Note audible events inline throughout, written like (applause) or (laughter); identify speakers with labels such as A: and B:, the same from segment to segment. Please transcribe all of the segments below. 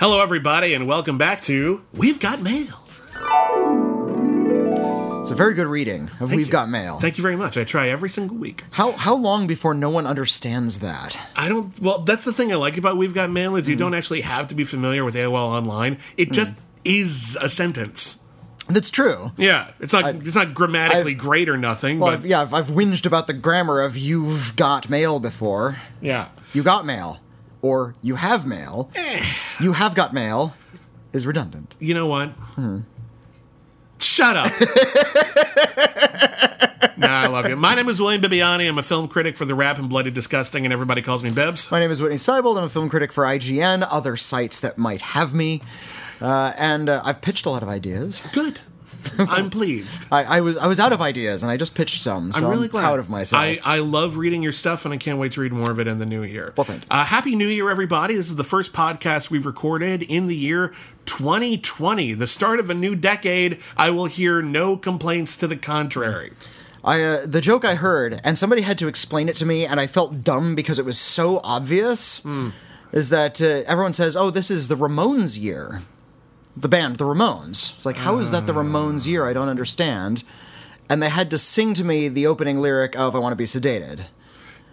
A: Hello, everybody, and welcome back to We've Got Mail.
B: It's a very good reading of
A: Thank
B: We've
A: you.
B: Got Mail.
A: Thank you very much. I try every single week.
B: how how long before no one understands that?
A: I don't. Well, that's the thing I like about We've Got Mail is you mm. don't actually have to be familiar with AOL Online. It mm. just is a sentence.
B: That's true.
A: Yeah, it's not. it's not grammatically
B: I've-
A: great or nothing.
B: Well,
A: but
B: I've, yeah, I've, I've whinged about the grammar of "you've got mail" before.
A: yeah.
B: You got mail, or you have mail.
A: Eh.
B: You have got mail is redundant.
A: You know what? Shut up. (laughs) nah, I love you. My name is William Bibbiani. I'm a film critic for TheWrap and Bloody Disgusting, and everybody calls me Bibs.
B: My name is Whitney Seibold. I'm a film critic for IGN, other sites that might have me, uh, and uh, I've pitched a lot of ideas.
A: Good. (laughs) I'm pleased.
B: I, I was I was out of ideas, and I just pitched some. So
A: I'm
B: I'm
A: really glad.
B: proud of myself.
A: I, I love reading your stuff, and I can't wait to read more of it in the new year.
B: Well, thank you.
A: Uh, Happy New Year, everybody. This is the first podcast we've recorded in the year 2020, the start of a new decade. I will hear no complaints to the contrary.
B: I uh, the joke I heard, and somebody had to explain it to me, and I felt dumb because it was so obvious. Is that uh, everyone says, "Oh, this is the Ramones year," the band, the Ramones. It's like, how is that the Ramones year? I don't understand. And they had to sing to me the opening lyric of "I Want to Be Sedated."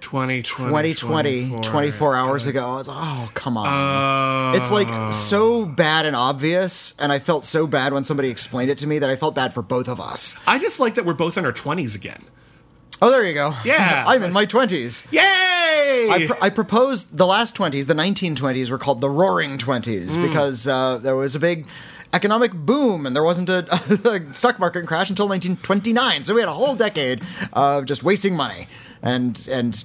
A: 2020.
B: 2020, 24 hours ago. I was like, oh, come on. It's like oh. so bad and obvious, and I felt so bad when somebody explained it to me that I felt bad for both of us.
A: I just like that we're both in our 20s again.
B: Oh, there you go.
A: Yeah. (laughs)
B: I'm in my 20s.
A: Yay!
B: I, pr- I proposed the last 20s, the 1920s were called the roaring 20s
A: Hmm.
B: because uh, there was a big economic boom and there wasn't a, (laughs) a stock market crash until 1929. So we had a whole decade of just wasting money and and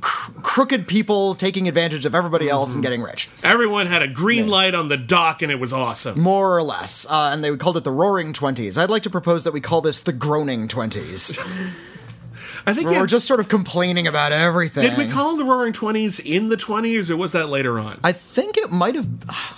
B: cr- crooked people taking advantage of everybody else
A: Mm-hmm.
B: and getting rich.
A: Everyone had a green light on the dock, and it was awesome.
B: More or less. Uh, and they called it the roaring 20s. I'd like to propose that we call this the groaning 20s. (laughs)
A: I think
B: where
A: yeah,
B: we're just sort of complaining about everything.
A: did we call the Roaring Twenties in the twenties, or was that later on?
B: I think it might have.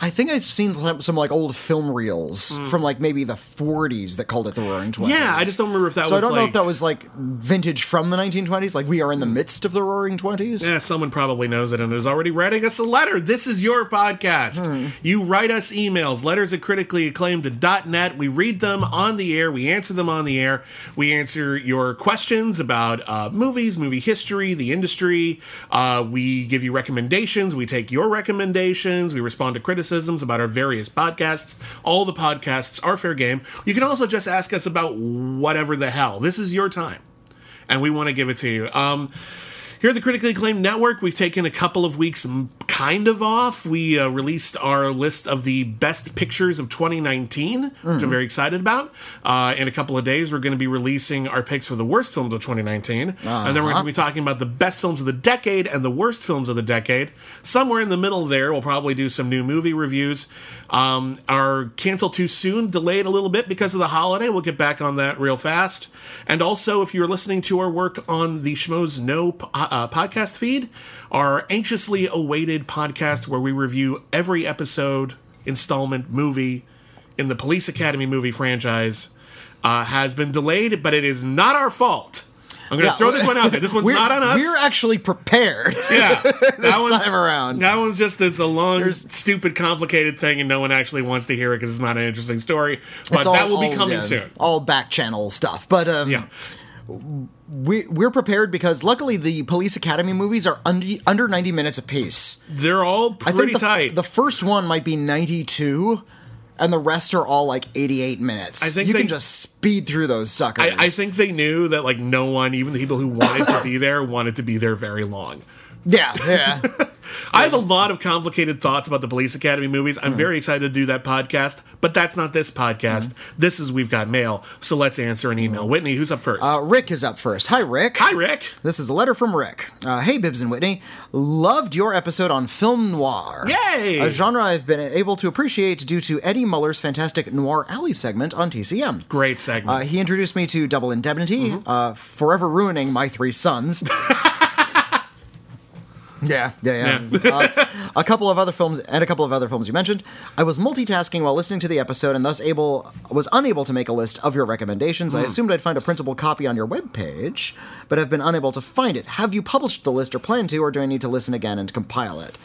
B: I think I've seen some, some like old film reels from like maybe the 40s that called it the Roaring Twenties.
A: Hmm. Yeah, I just don't remember if that
B: so
A: was
B: I don't know
A: like-
B: if that was like vintage from the 1920s. Like we are in the midst of the Roaring Twenties.
A: Yeah, someone probably knows it and is already writing us a letter. This is your podcast.
B: Hmm.
A: You write us emails, letters at critically acclaimed net. We read them on the air. We answer them on the air. We answer your questions about uh, movies, movie history, the industry. Uh, we give you recommendations. We take your recommendations. We respond to criticisms about our various podcasts. All the podcasts are fair game. You can also just ask us about whatever the hell. This is your time and we want to give it to you. Um, here at the Critically Acclaimed Network, we've taken a couple of weeks mm, kind of off. We uh, released our list of the best pictures of 2019, which I'm very excited about. Uh, in a couple of days, we're going to be releasing our picks for the worst films of 2019. And then we're going to be talking about the best films of the decade and the worst films of the decade. Somewhere in the middle there, we'll probably do some new movie reviews. Um, our Cancel Too Soon delayed a little bit because of the holiday. We'll get back on that real fast. And also, if you're listening to our work on the Schmoes Know uh, podcast feed, our anxiously awaited podcast where we review every episode, installment, movie in the Police Academy movie franchise uh, has been delayed, but it is not our fault. I'm going to
B: Yeah,
A: throw this one out there. This one's (laughs) not on us.
B: We're actually prepared. (laughs)
A: Yeah, (laughs) that
B: this time around.
A: That one's just it's a long,
B: There's-
A: stupid, complicated thing, and no one actually wants to hear it because it's not an interesting story. But
B: all-
A: that will be
B: all,
A: coming
B: yeah,
A: soon.
B: All back channel stuff, but um,
A: Yeah,
B: we, we're prepared because luckily the Police Academy movies are under, under 90 minutes apiece.
A: they're all
B: I
A: pretty
B: think the,
A: tight.
B: the first one might be 92, and the rest are all like 88 minutes.
A: I think
B: you
A: they-
B: can just speed through those suckers.
A: I, I think they knew that like no one, even the people who wanted to be there, wanted to be there very long.
B: Yeah, yeah. (laughs)
A: I have a lot of complicated thoughts about the Police Academy movies.
B: Hmm.
A: I'm very excited to do that podcast, but that's not this podcast. This is We've Got Mail. So let's answer an email. Whitney, who's up first?
B: uh, Rick is up first. Hi, Rick.
A: Hi, Rick.
B: This is a letter from Rick. Uh, hey, Bibbs and Whitney. Loved your episode on film noir.
A: Yay!
B: A genre I've been able to appreciate due to Eddie Muller's fantastic Noir Alley segment on TCM.
A: Great segment.
B: Uh, he introduced me to Double Indemnity, uh, forever ruining my three sons. (laughs) Yeah, yeah, yeah. (laughs) uh, a couple of other films and a couple of other films you mentioned. I was multitasking while listening to the episode and thus able was unable to make a list of your recommendations. I assumed I'd find a printable copy on your webpage, but have been unable to find it. Have you published the list or plan to, or do I need to listen again and compile it?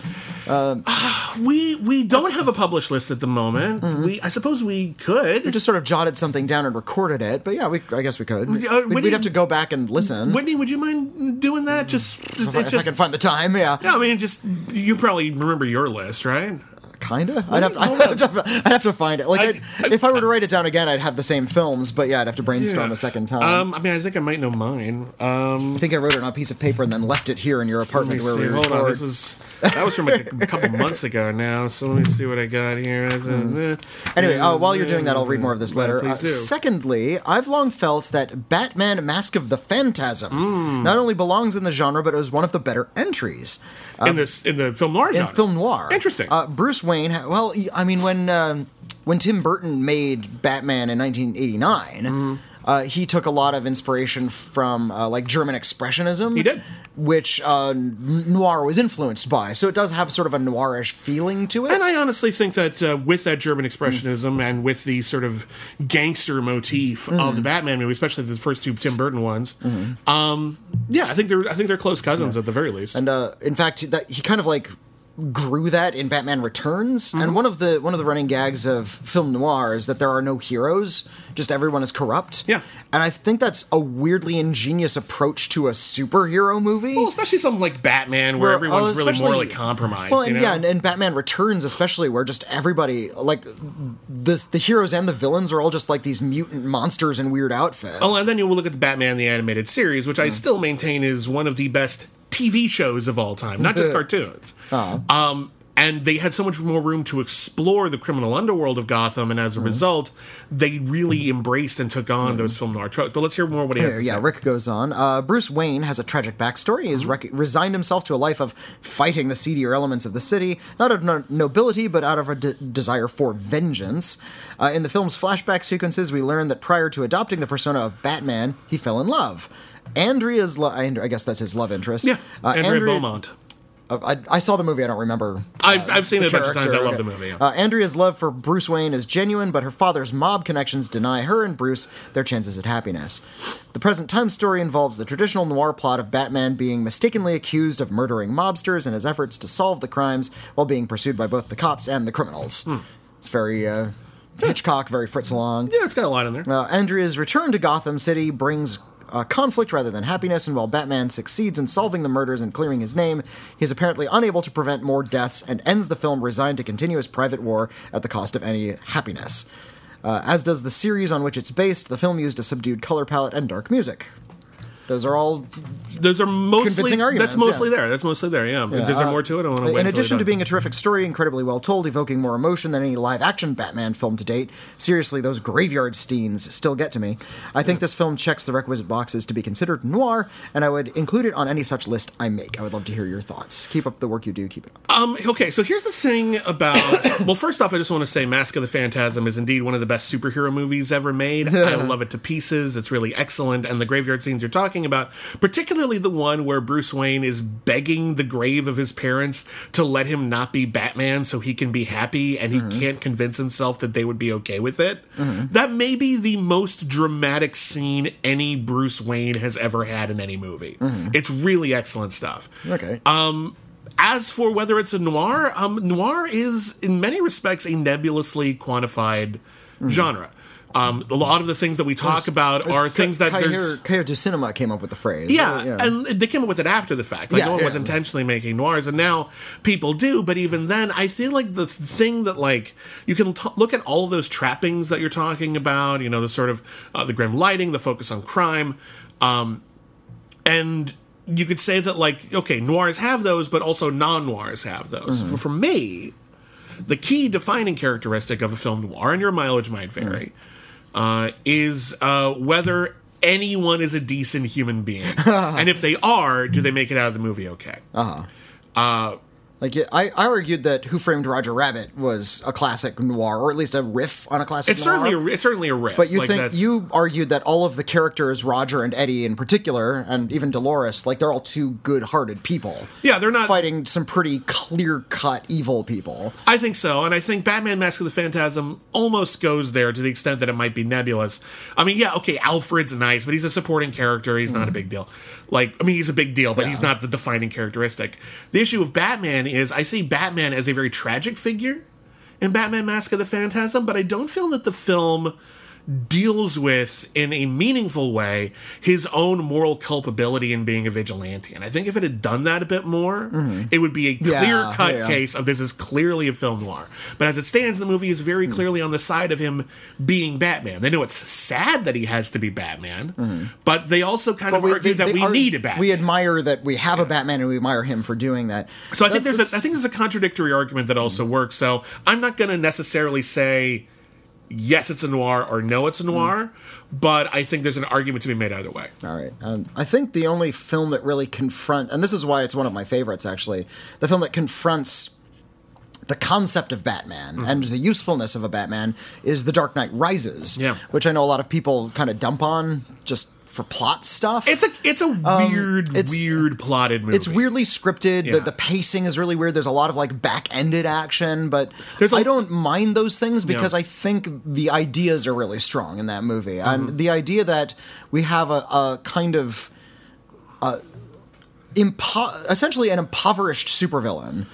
B: (sighs)
A: We we don't have a published list at the moment. We I suppose we could.
B: We just sort of jotted something down and recorded it, but yeah, we, I guess we could.
A: Uh,
B: We'd,
A: Whitney-
B: we'd have to go back and listen
A: Whitney, would you mind doing that? Just
B: if, if I can find the time. Yeah,
A: yeah. I mean, just you probably remember your list, right?
B: kinda. I'd have,
A: hold (laughs)
B: I'd, have to, I'd have to find it. Like,
A: I-
B: I'd- if I were to write it down again, I'd have the same films, but yeah, I'd have to brainstorm
A: Yeah.
B: a second time.
A: Um, I mean, I think I might know mine. Um,
B: I think I wrote it on a piece of paper and then left it here in your
A: let me
B: apartment where
A: see.
B: we
A: Hold
B: record.
A: on. This is that was from like a couple months ago now. So let me see what I got here. A- eh.
B: Anyway, uh, while you're doing that, I'll read more of this letter. Uh,
A: do.
B: secondly, I've long felt that Batman Mask of the Phantasm
A: Hmm.
B: not only belongs in the genre, but it was one of the better entries.
A: in this in the film noir
B: in film noir.
A: Interesting.
B: Uh, Bruce Wayne. Well, I mean, when um when Tim Burton made Batman in 1989,
A: Mm-hmm.
B: Uh, he took a lot of inspiration from uh, like German expressionism.
A: He did.
B: which uh, noir was influenced by. So it does have sort of a noirish feeling to it.
A: And I honestly think that uh, with that German expressionism and with the sort of gangster motif of
B: Mm-hmm.
A: the Batman movie, especially the first two Tim Burton ones, um, yeah, I think they're I think they're close cousins at the very least.
B: and uh, in fact, that he kind of like grew that in Batman Returns.
A: Mm-hmm.
B: And one of the one of the running gags of film noir is that there are no heroes; just everyone is corrupt.
A: Yeah.
B: and I think that's a weirdly ingenious approach to a superhero movie.
A: well, especially something like Batman, where
B: Where-
A: everyone's
B: oh,
A: really morally compromised.
B: Well, and
A: you know?
B: yeah, and, and Batman Returns, especially, where just everybody, like, the the heroes and the villains are all just like these mutant monsters in weird outfits.
A: Oh, and then you will look at the Batman the animated series, which I still maintain is one of the best TV shows of all time, not just (laughs) cartoons. Um, and they had so much more room to explore the criminal underworld of Gotham, and as a result, they really embraced and took on those film noir tropes. But let's hear more what he has
B: Here, yeah,
A: say.
B: Rick goes on. Uh, Bruce Wayne has a tragic backstory. He's rec- resigned himself to a life of fighting the seedier elements of the city, not out of no- nobility, but out of a de- desire for vengeance. Uh, in the film's flashback sequences, we learn that prior to adopting the persona of Batman, he fell in love. Andrea's, lo- I guess that's his love interest.
A: Yeah,
B: Uh,
A: Andrea
B: Andrea-
A: Beaumont.
B: I, I saw the movie. I don't remember.
A: I've, I've seen it a bunch of times. I
B: character.
A: love the movie. yeah.
B: Uh, Andrea's love for Bruce Wayne is genuine, but her father's mob connections deny her and Bruce their chances at happiness. The present time story involves the traditional noir plot of Batman being mistakenly accused of murdering mobsters in his efforts to solve the crimes while being pursued by both the cops and the criminals.
A: Hmm.
B: It's very uh, Hitchcock, very Fritz Lang.
A: yeah, it's got a lot in there.
B: Uh, Andrea's return to Gotham City brings uh, conflict rather than happiness, and while Batman succeeds in solving the murders and clearing his name, he is apparently unable to prevent more deaths and ends the film resigned to continue his private war at the cost of any happiness. Uh, as does the series on which it's based, the film used a subdued color palette and dark music. Those are all
A: Those are mostly
B: Convincing arguments,
A: that's mostly
B: yeah.
A: there. That's mostly there. Yeah. Is there
B: uh,
A: more to it? I want to
B: In addition to being a terrific story, incredibly well told, evoking more emotion than any live action Batman film to date, seriously, those graveyard scenes still get to me. I think this film checks the requisite boxes to be considered noir, and I would include it on any such list I make. I would love to hear your thoughts. Keep up the work you do, keep it up.
A: Um, okay, so here's the thing about. (coughs) well, first off, I just want to say Mask of the Phantasm is indeed one of the best superhero movies ever made. I (laughs) love it to pieces. It's really excellent. And the graveyard scenes you're talking about, particularly the one where Bruce Wayne is begging the grave of his parents to let him not be Batman so he can be happy, and he can't convince himself that they would be okay with it. That may be the most dramatic scene any Bruce Wayne has ever had in any movie. It's really excellent stuff.
B: Okay.
A: Um, as for whether it's a noir, um, noir is in many respects a nebulously quantified genre. Um, a lot of the things that we talk about are things that there's.
B: Cahiers du Cinema came up with the phrase.
A: Yeah, and they came up with it after the fact. Like
B: Yeah,
A: no one was intentionally making noirs, and now people do. But even then, I feel like the thing that like you can t- look at all of those trappings that you're talking about. You know, the sort of uh, the grim lighting, the focus on crime, um, and you could say that like okay, noirs have those, but also non-noirs have those.
B: Mm-hmm.
A: For, for me, the key defining characteristic of a film noir, and your mileage might vary, uh, is uh, whether anyone is a decent human being, (laughs) and if they are, do they make it out of the movie okay? Uh-huh.
B: Like I, I argued that Who Framed Roger Rabbit was a classic noir, or at least a riff on a classic
A: It's
B: noir.
A: certainly a, it's certainly a riff.
B: But you
A: Like,
B: think
A: that's-
B: you argued that all of the characters, Roger and Eddie in particular, and even Dolores, like they're all two good-hearted people.
A: Yeah, they're not-
B: fighting some pretty clear-cut evil people.
A: I think so, and I think Batman: Mask of the Phantasm almost goes there to the extent that it might be nebulous. I mean, yeah, okay, Alfred's nice, but he's a supporting character. He's not a big deal. Like, I mean, he's a big deal, but he's not the defining characteristic. The issue with Batman is I see Batman as a very tragic figure in Batman: Mask of the Phantasm, but I don't feel that the film deals with in a meaningful way his own moral culpability in being a vigilante. And i think if it had done that a bit more mm-hmm. it would be a
B: Yeah,
A: clear cut
B: yeah.
A: case of this is clearly a film noir. But as it stands the movie is very mm-hmm. clearly on the side of him being batman. They know it's sad that he has to be batman mm-hmm. but they also kind of argue that
B: they
A: we
B: are-
A: need a batman.
B: We admire that we have a Batman, and we admire him for doing that.
A: so I think there's a, I think there's a contradictory argument that also works. So I'm not going to necessarily say yes, it's a noir or no, it's a noir, but I think there's an argument to be made either way.
B: All right. Um, I think the only film that really confront, and this is why it's one of my favorites, actually, the film that confronts the concept of Batman
A: Mm-hmm.
B: and the usefulness of a Batman is The Dark Knight Rises.
A: Yeah.
B: Which I know a lot of people kind of dump on just for plot stuff.
A: It's a it's a weird
B: Um, it's-
A: weird plotted movie.
B: It's weirdly scripted.
A: Yeah.
B: The, the pacing is really weird. There's a lot of like back-ended action, but I don't mind those things because. I think the ideas are really strong in that movie,
A: Mm-hmm.
B: and the idea that we have a, a kind of uh, impo- essentially an impoverished supervillain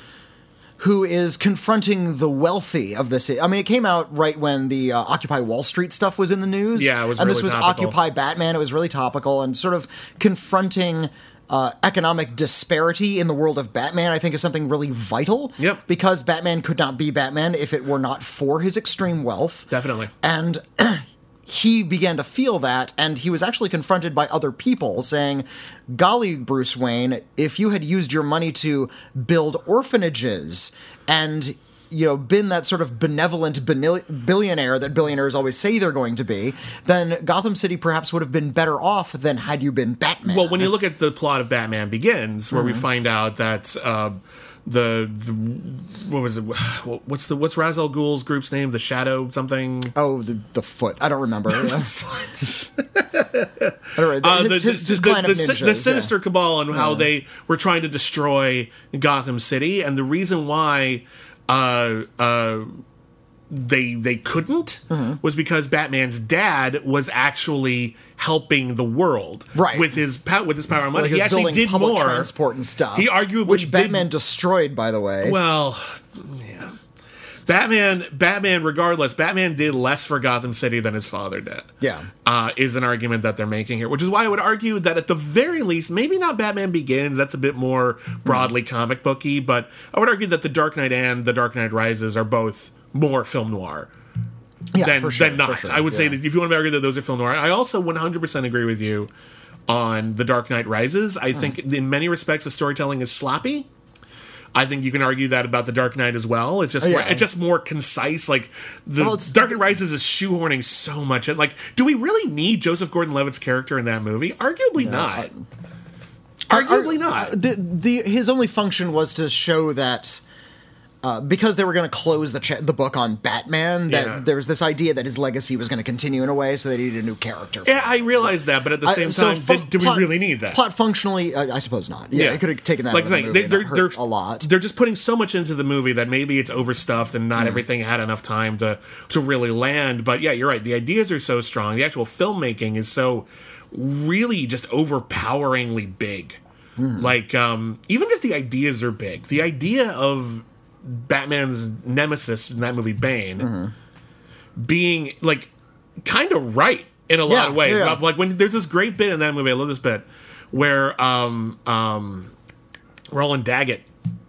B: who is confronting the wealthy of the city. I mean, it came out right when the uh, Occupy Wall Street stuff was in the news.
A: Yeah, it was
B: and this was
A: topical.
B: Occupy Batman. It was really topical and sort of confronting. Uh, economic disparity in the world of Batman, I think, is something really vital.
A: Yep.
B: Because Batman could not be Batman if it were not for his extreme wealth.
A: Definitely.
B: And (clears throat) he began to feel that, and he was actually confronted by other people saying, Golly, Bruce Wayne, if you had used your money to build orphanages and you know, been that sort of benevolent billionaire that billionaires always say they're going to be, then Gotham City perhaps would have been better off than had you been Batman.
A: Well, when you look at the plot of Batman Begins, where we
B: Mm-hmm.
A: find out that uh, the, the what was it? (sighs) What's the what's Ra's al Ghul's group's name? The Shadow something.
B: oh, the, the foot. I don't remember. (laughs) (laughs) I don't know.
A: Uh,
B: his,
A: the,
B: his, his
A: the- the
B: ninjas.
A: the
B: yeah.
A: sinister cabal and how they were trying to destroy Gotham City, and the reason why uh, uh, they they couldn't
B: Mm-hmm.
A: was because Batman's dad was actually helping the world
B: Right.
A: with his pow- with his power and money.
B: Like,
A: he actually did more.
B: transport and stuff.
A: He arguably
B: which
A: did-
B: Batman destroyed, by the way.
A: Well, yeah. Batman, Batman, regardless, Batman did less for Gotham City than his father did.
B: Yeah.
A: Uh, is an argument that they're making here, which is why I would argue that at the very least, maybe not Batman Begins, that's a bit more broadly comic booky, but I would argue that The Dark Knight and The Dark Knight Rises are both more film noir
B: yeah,
A: than,
B: sure,
A: than not.
B: sure,
A: I would say that if you want to argue that those are film noir, I also 100% agree with you on The Dark Knight Rises.
B: Hmm.
A: I think in many respects the storytelling is sloppy. I think you can argue that about the Dark Knight as well. It's just
B: Oh,
A: more, it's just more concise. Like the
B: Well,
A: Dark Knight Rises is shoehorning so much. in. Like, do we really need Joseph Gordon-Levitt's character in that movie? Arguably not. Arguably not.
B: the, the his only function was to show that uh, because they were going to close the the book on Batman, that
A: Yeah.
B: there was this idea that his legacy was going to continue in a way, so they needed a new character.
A: Yeah, I realized that, but at the
B: I-
A: same
B: so
A: time,
B: fu-
A: did, do we really need that?
B: Plot functionally, I, I suppose not. Yeah, it could have taken that
A: like
B: out of the
A: the thing,
B: movie
A: they,
B: and
A: they're, they're
B: a lot.
A: They're just putting so much into the movie that maybe it's overstuffed and
B: Mm.
A: not everything had enough time to to really land. But yeah, you're right. The ideas are so strong. The actual filmmaking is so really just overpoweringly big.
B: Mm.
A: Like um, even just the ideas are big. The idea of Batman's nemesis in that movie, Bane,
B: Mm-hmm.
A: being like kind of right in a lot of ways.
B: yeah.
A: Like when there's this great bit in that movie, I love this bit where um um Roland Daggett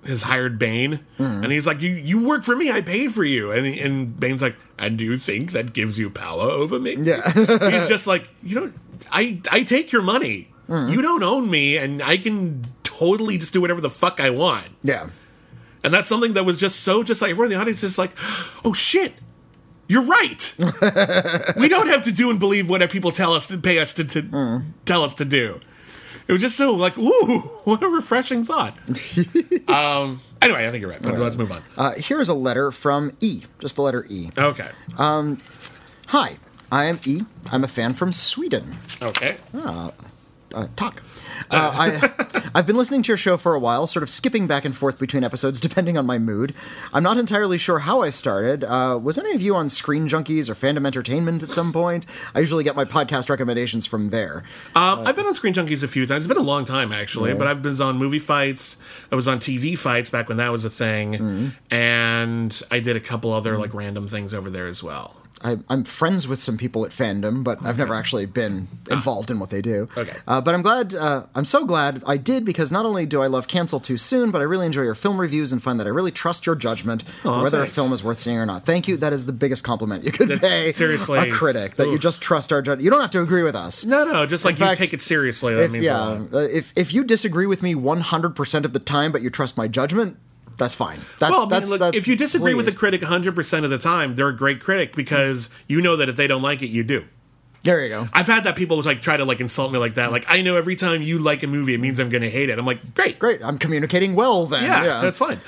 A: has hired Bane,
B: Mm-hmm.
A: and he's like, "You you work for me, I pay for you," and he- and Bane's like, "And do you think that gives you power over me?"
B: Yeah. (laughs)
A: he's just like, "You know, I I take your money.
B: Mm-hmm.
A: You don't own me, and I can." Totally, just do whatever the fuck I want,
B: yeah,
A: and that's something that was just so just like everyone in the audience is just like, oh shit, you're right. (laughs) we don't have to do and believe what people tell us to pay us to, to tell us to do. It was just so like, ooh, (laughs) what a refreshing thought. (laughs) um, anyway, I think you're right. Let's move on.
B: Uh, here's a letter from E, just the letter E.
A: Okay.
B: Um, Hi, I am E. I'm a fan from Sweden.
A: Okay.
B: Uh, talk. Uh, I, (laughs) I've been listening to your show for a while, sort of skipping back and forth between episodes depending on my mood. I'm not entirely sure how I started. Uh, was any of you on Screen Junkies or Fandom Entertainment at some point? I usually get my podcast recommendations from there.
A: Um, I've been on Screen Junkies a few times. It's been a long time actually, but I've been on movie fights. I was on TV fights back when that was a thing, and I did a couple other like random things over there as well.
B: I, I'm friends with some people at fandom, but I've never actually been involved in what they do.
A: Okay.
B: Uh, but I'm glad, uh, I'm so glad I did because not only do I love Cancel Too Soon, but I really enjoy your film reviews and find that I really trust your judgment
A: Aw,
B: whether
A: thanks.
B: a film is worth seeing or not. Thank you. That is the biggest compliment you could
A: That's
B: pay
A: seriously-
B: a critic that you just trust our judgment. You don't have to agree with us.
A: No, no, just like
B: fact,
A: you take it seriously. That
B: If,
A: means
B: yeah,
A: a lot.
B: uh, if if you disagree with me 100% of the time, but you trust my judgment, that's fine. That's
A: Well, I mean,
B: that's,
A: look,
B: that's
A: if you disagree with a critic 100% of the time, they're a great critic because you know that if they don't like it, you do.
B: there you go.
A: I've had that people like try to like insult me like that. Like I know every time you like a movie, it means I'm going to hate it. I'm like, great,
B: Great, I'm communicating well then.
A: yeah, that's fine.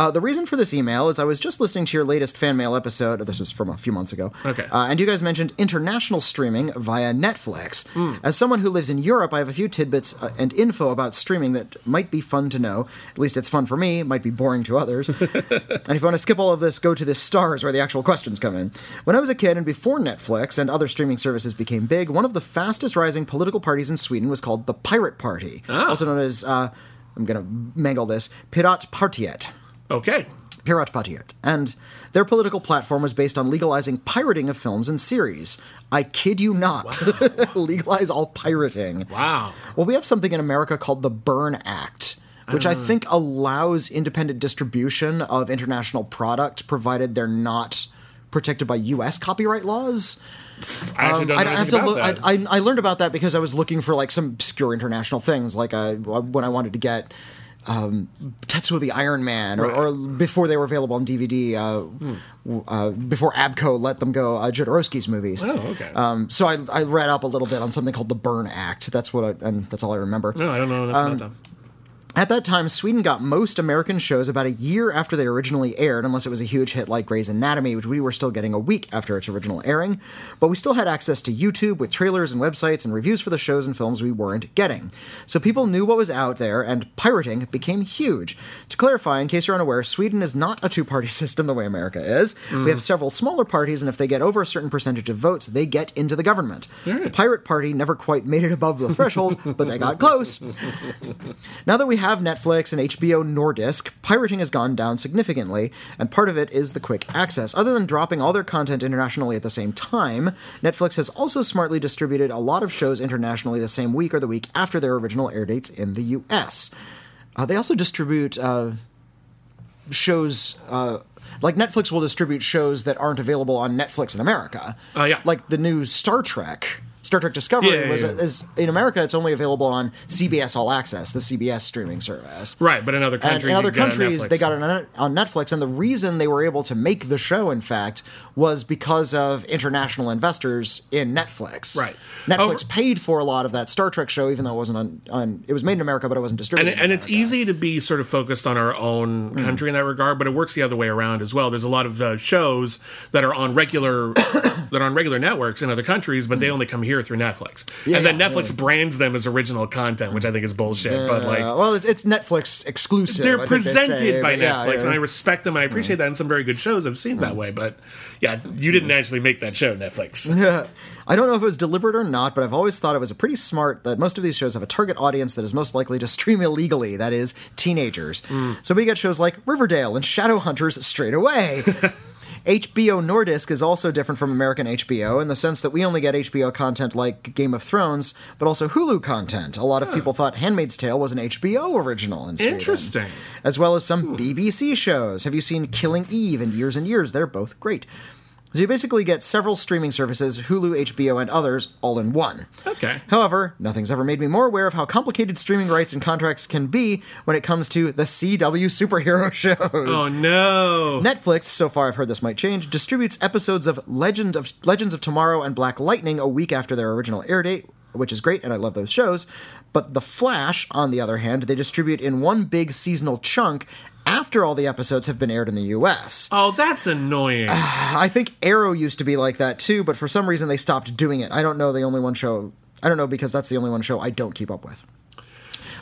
B: Uh, the reason for this email is I was just listening to your latest fan mail episode. This was from a few months ago.
A: Okay.
B: Uh, and you guys mentioned international streaming via Netflix.
A: Hmm.
B: As someone who lives in Europe, I have a few tidbits uh, and info about streaming that might be fun to know. At least it's fun for me. It might be boring to others. (laughs) and if you want to skip all of this, go to the stars where the actual questions come in. When I was a kid and before Netflix and other streaming services became big, one of the fastest rising political parties in Sweden was called the Pirate Party, also known as. Uh, I'm going to mangle this. Piratpartiet.
A: Okay.
B: Piratpartiet, and their political platform was based on legalizing pirating of films and series. I kid you not. (laughs) Legalize all pirating.
A: Wow.
B: Well, we have something in America called the Burn Act, which I think allows independent distribution of international product provided they're not protected by U.S. copyright laws.
A: I actually don't
B: I,
A: know
B: I have to look. I, I, I learned about that because I was looking for like some obscure international things, like uh, when I wanted to get um, Tetsuo the Iron Man, or, or before they were available on DVD, uh, w- uh, before ABKCO let them go, uh, Jodorowsky's movies.
A: Oh, okay.
B: Um, so I, I read up a little bit on something called the Burn Act. That's what, I, and that's all I remember.
A: no, I don't know enough
B: um,
A: about them.
B: At that time, Sweden got most American shows about a year after they originally aired, unless it was a huge hit like Grey's Anatomy, which we were still getting a week after its original airing. But we still had access to YouTube with trailers and websites and reviews for the shows and films we weren't getting. So people knew what was out there, and pirating became huge. To clarify, in case you're unaware, Sweden is not a two party (laughs) system the way America is. We hmm. have several smaller parties, and if they get over a certain percentage of votes, they get into the government. The Pirate Party never quite made it above the threshold, but they got close. (laughs) Now that we have Netflix and HBO Nordisk, pirating has gone down significantly, and part of it is the quick access. Other than dropping all their content internationally at the same time, Netflix has also smartly distributed a lot of shows internationally the same week or the week after their original air dates in the US. Uh, they also distribute uh, shows. Uh, like Netflix will distribute shows that aren't available on Netflix in America.
A: Oh, yeah.
B: Like the new Star Trek. Star Trek Discovery
A: Yeah, yeah,
B: was
A: yeah.
B: is in America. It's only available on CBS All Access, the CBS streaming service.
A: Right, but in other
B: And
A: countries,
B: in other
A: you get it on
B: countries,
A: Netflix.
B: they got it on Netflix, and the reason they were able to make the show, in fact, was because of international investors in Netflix.
A: Right.
B: Netflix
A: Oh.
B: paid for a lot of that Star Trek show, even though it wasn't on. on it was made in America, but it wasn't distributed.
A: and
B: in
A: it's easy to be sort of focused on our own
B: Mm.
A: country in that regard, but it works the other way around as well. There's a lot of uh, shows that are on regular (coughs) that are on regular networks in other countries, but they only come here through Netflix. Yeah, and then
B: Mm. yeah,
A: Netflix brands them as original content, which I think is bullshit. but like
B: well, it's, it's Netflix exclusive.
A: they're
B: I think they
A: presented
B: say,
A: by Netflix.
B: Mm.
A: and I respect them, and I appreciate that. And some very good shows I've seen that way. But yeah, you didn't actually make that show, Netflix. Yeah. (laughs)
B: I don't know if it was deliberate or not, but I've always thought it was a pretty smart that most of these shows have a target audience that is most likely to stream illegally, that is, teenagers. Hmm. So we get shows like Riverdale and Shadowhunters straight away. (laughs) HBO Nordisk is also different from American HBO in the sense that we only get HBO content like Game of Thrones, but also Hulu content. A lot of people thought Handmaid's Tale was an HBO original in Sweden.
A: Interesting.
B: As well as some BBC shows. Have you seen Killing Eve and Years and Years? They're both great. So you basically get several streaming services, Hulu, HBO, and others, all in one.
A: Okay.
B: However, nothing's ever made me more aware of how complicated streaming rights and contracts can be when it comes to the CW superhero (laughs) shows.
A: Oh no.
B: Netflix, so far I've heard this might change, distributes episodes of Legend of Legends of Tomorrow and Black Lightning a week after their original air date. which is great, and I love those shows. But The Flash, on the other hand, they distribute in one big seasonal chunk after all the episodes have been aired in the US.
A: Oh, that's annoying. (sighs)
B: I think Arrow used to be like that too, but for some reason they stopped doing it. I don't know the only one show. I don't know because that's the only one show I don't keep up with.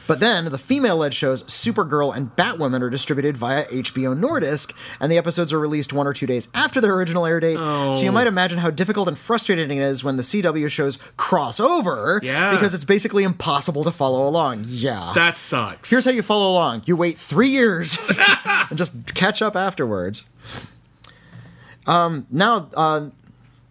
B: But then the female led shows Supergirl and Batwoman are distributed via HBO Nordisk, and the episodes are released one or two days after their original air date. So you might imagine how difficult and frustrating it is when the CW shows cross over,
A: Yeah.
B: because it's basically impossible to follow along. Yeah.
A: that sucks.
B: Here's how you follow along you wait three years (laughs) and just catch up afterwards. Um, now, uh,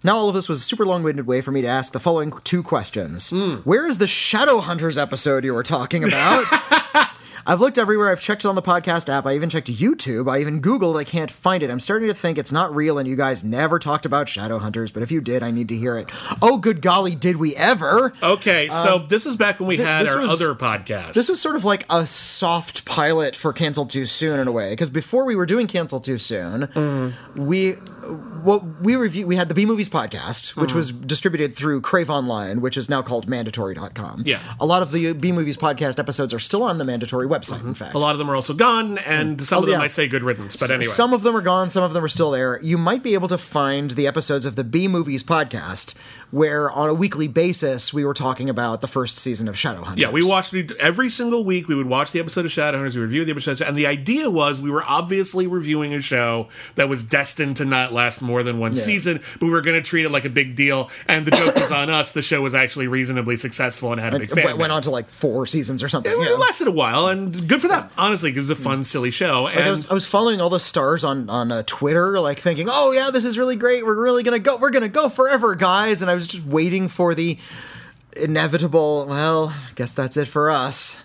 B: now all of this was a super long-winded way for me to ask the following two questions. Where is the Shadowhunters episode you were talking about? (laughs) I've looked everywhere. I've checked it on the podcast app. I even checked YouTube. I even Googled. I can't find it. I'm starting to think it's not real and you guys never talked about Shadowhunters, but if you did, I need to hear it. Oh, good golly, did we ever?
A: okay, um, so this is back when we had our
B: was-
A: other podcast.
B: This was sort of like a soft pilot for Cancel Too Soon in a way, because before we were doing Cancel Too Soon, mm. we what we review we had the B Movies podcast, which mm-hmm. was distributed through Crave Online, which is now called Mandatory.com.
A: Yeah.
B: a lot of the B Movies podcast episodes are still on the Mandatory website. In mm-hmm. fact,
A: a lot of them are also gone, and mm. some oh, of them
B: yeah.
A: might say good riddance. But anyway,
B: Some of them are gone, some of them are still there. You might be able to find the episodes of the B Movies podcast where on a weekly basis we were talking about the first season of Shadowhunters.
A: Yeah, we watched every single week. We would watch the episode of Shadowhunters. We review the episode, and the idea was we were obviously reviewing a show that was destined to not last more than one season, but we were going to treat it like a big deal. And the joke was on us. The show was actually reasonably successful and had a big fan.
B: went, went on to like four seasons or something.
A: It,
B: yeah.
A: it lasted a while, and good for that. Honestly, it was a fun, silly show. And
B: I was, I was following all the stars on on uh, Twitter, like thinking, "Oh yeah, this is really great. We're really gonna go. We're gonna go forever, guys." And I was just waiting for the inevitable. Well, I guess that's it for us.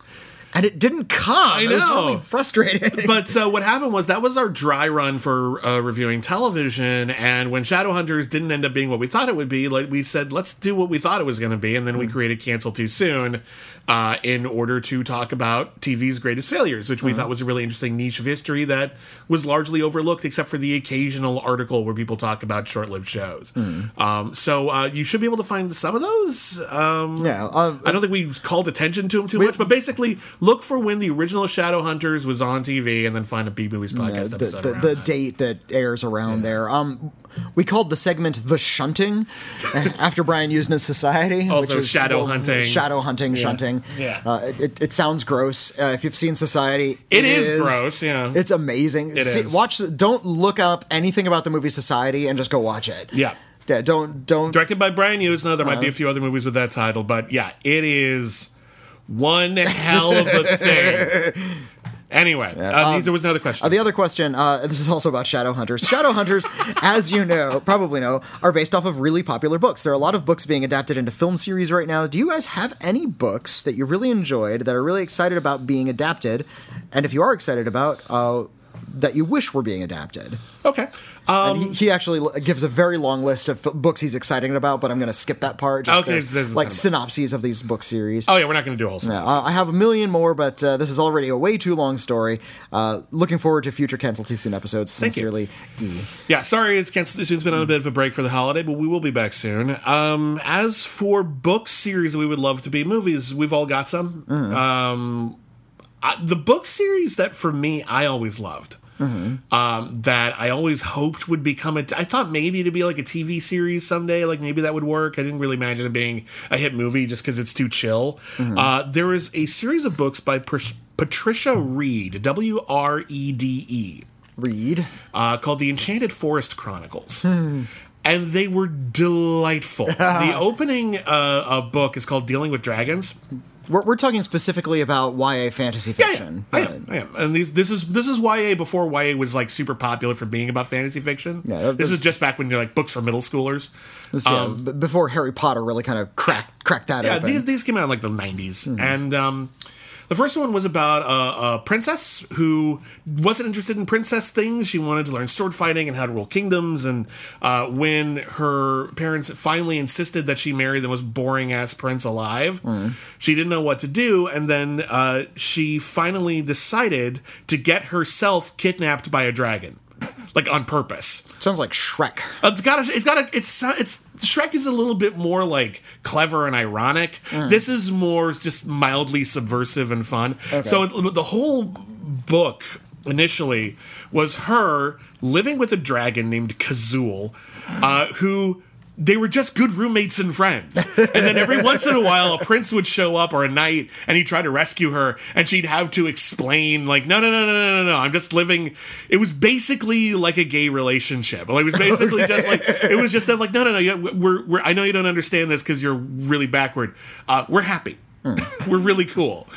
B: And it didn't come.
A: I
B: It was
A: know.
B: really frustrating. (laughs)
A: but uh, what happened was that was our dry run for uh, reviewing television, and when Shadowhunters didn't end up being what we thought it would be, like we said, let's do what we thought it was going to be, and then we created Cancel Too Soon uh, in order to talk about TV's greatest failures, which we thought was a really interesting niche of history that was largely overlooked, except for the occasional article where people talk about short-lived shows. Um, so uh, you should be able to find some of those. Um,
B: yeah,
A: I don't think we called attention to them too much, but basically look for when the original Shadowhunters was on TV, and then find a B Movies podcast
B: the,
A: episode.
B: the, the
A: that.
B: date that airs around there. Um, we called the segment "the shunting" (laughs) after Brian Yuzna's Society,
A: Also
B: which is
A: shadow
B: well,
A: hunting.
B: shadow hunting, shunting.
A: Yeah.
B: uh, it, it sounds gross. Uh, if you've seen Society,
A: It is gross, yeah.
B: it's amazing.
A: It
B: See-
A: is.
B: Watch. Don't look up anything about the movie Society and just go watch it.
A: Yeah.
B: Yeah. Don't don't.
A: Directed by Brian Yuzna. There might
B: Uh-huh.
A: be a few other movies with that title, but yeah, it is one hell of a thing. (laughs) Anyway, uh, there was another question.
B: Uh, the other question, uh, this is also about Shadowhunters. Shadowhunters, as you know, probably know, are based off of really popular books. There are a lot of books being adapted into film series right now. Do you guys have any books that you really enjoyed that are really excited about being adapted? And if you are excited about, uh, that you wish were being adapted?
A: okay. Um,
B: And he, he actually gives a very long list of books he's excited about, but I'm going to skip that part. Just
A: Okay,
B: to- like synopses of these book series.
A: oh yeah, we're not going to do a whole.
B: Yeah, uh, I have a million more, but uh, this is already a way too long story. Uh, looking forward to future Cancel Too Soon episodes.
A: Thank you.
B: Sincerely, E.
A: Yeah, sorry, it's canceled. It's been on a bit of a break for the holiday, but we will be back soon. Um, as for book series we would love to be movies, we've all got some. Um, I, the book series that for me I always loved. Um, that I always hoped would become a. I thought maybe to be like a TV series someday, like maybe that would work. I didn't really imagine it being a hit movie just because it's too chill. Uh, there is a series of books by Pr- Patricia Wrede, W R E D E
B: Read.
A: uh, called The Enchanted Forest Chronicles. And they were delightful. (laughs) the opening uh, uh, book is called Dealing with Dragons.
B: We're, we're talking specifically about YA fantasy
A: Yeah,
B: fiction.
A: I am, I am. And these, this is this is YA before YA was like super popular for being about fantasy fiction.
B: Yeah, that-
A: this is just back when you're like books for middle schoolers.
B: Yeah, b- before Harry Potter really kind of cracked cracked that
A: Um, Yeah,
B: open.
A: these these came out in like the '90s, and um, the first one was about a, a princess who wasn't interested in princess things. She wanted to learn sword fighting and how to rule kingdoms. And uh, when her parents finally insisted that she marry the most boring ass prince alive, she didn't know what to do. And then uh, she finally decided to get herself kidnapped by a dragon. Like on purpose.
B: Sounds like Shrek.
A: Uh, It's got a, it's got a, it's it's Shrek is a little bit more like clever and ironic. This is more just mildly subversive and fun. So it, the whole book initially was her living with a dragon named Kazul, uh, who they were just good roommates and friends. And then every once in a while, a prince would show up or a knight, and he'd try to rescue her, and she'd have to explain, like, no, no, no, no, no, no, no. I'm just living. It was basically like a gay relationship. Like, it was basically just like it was just that, like, no, no, no. yeah, We're, we're I know you don't understand this because you're really backward. Uh, we're happy. We're really cool.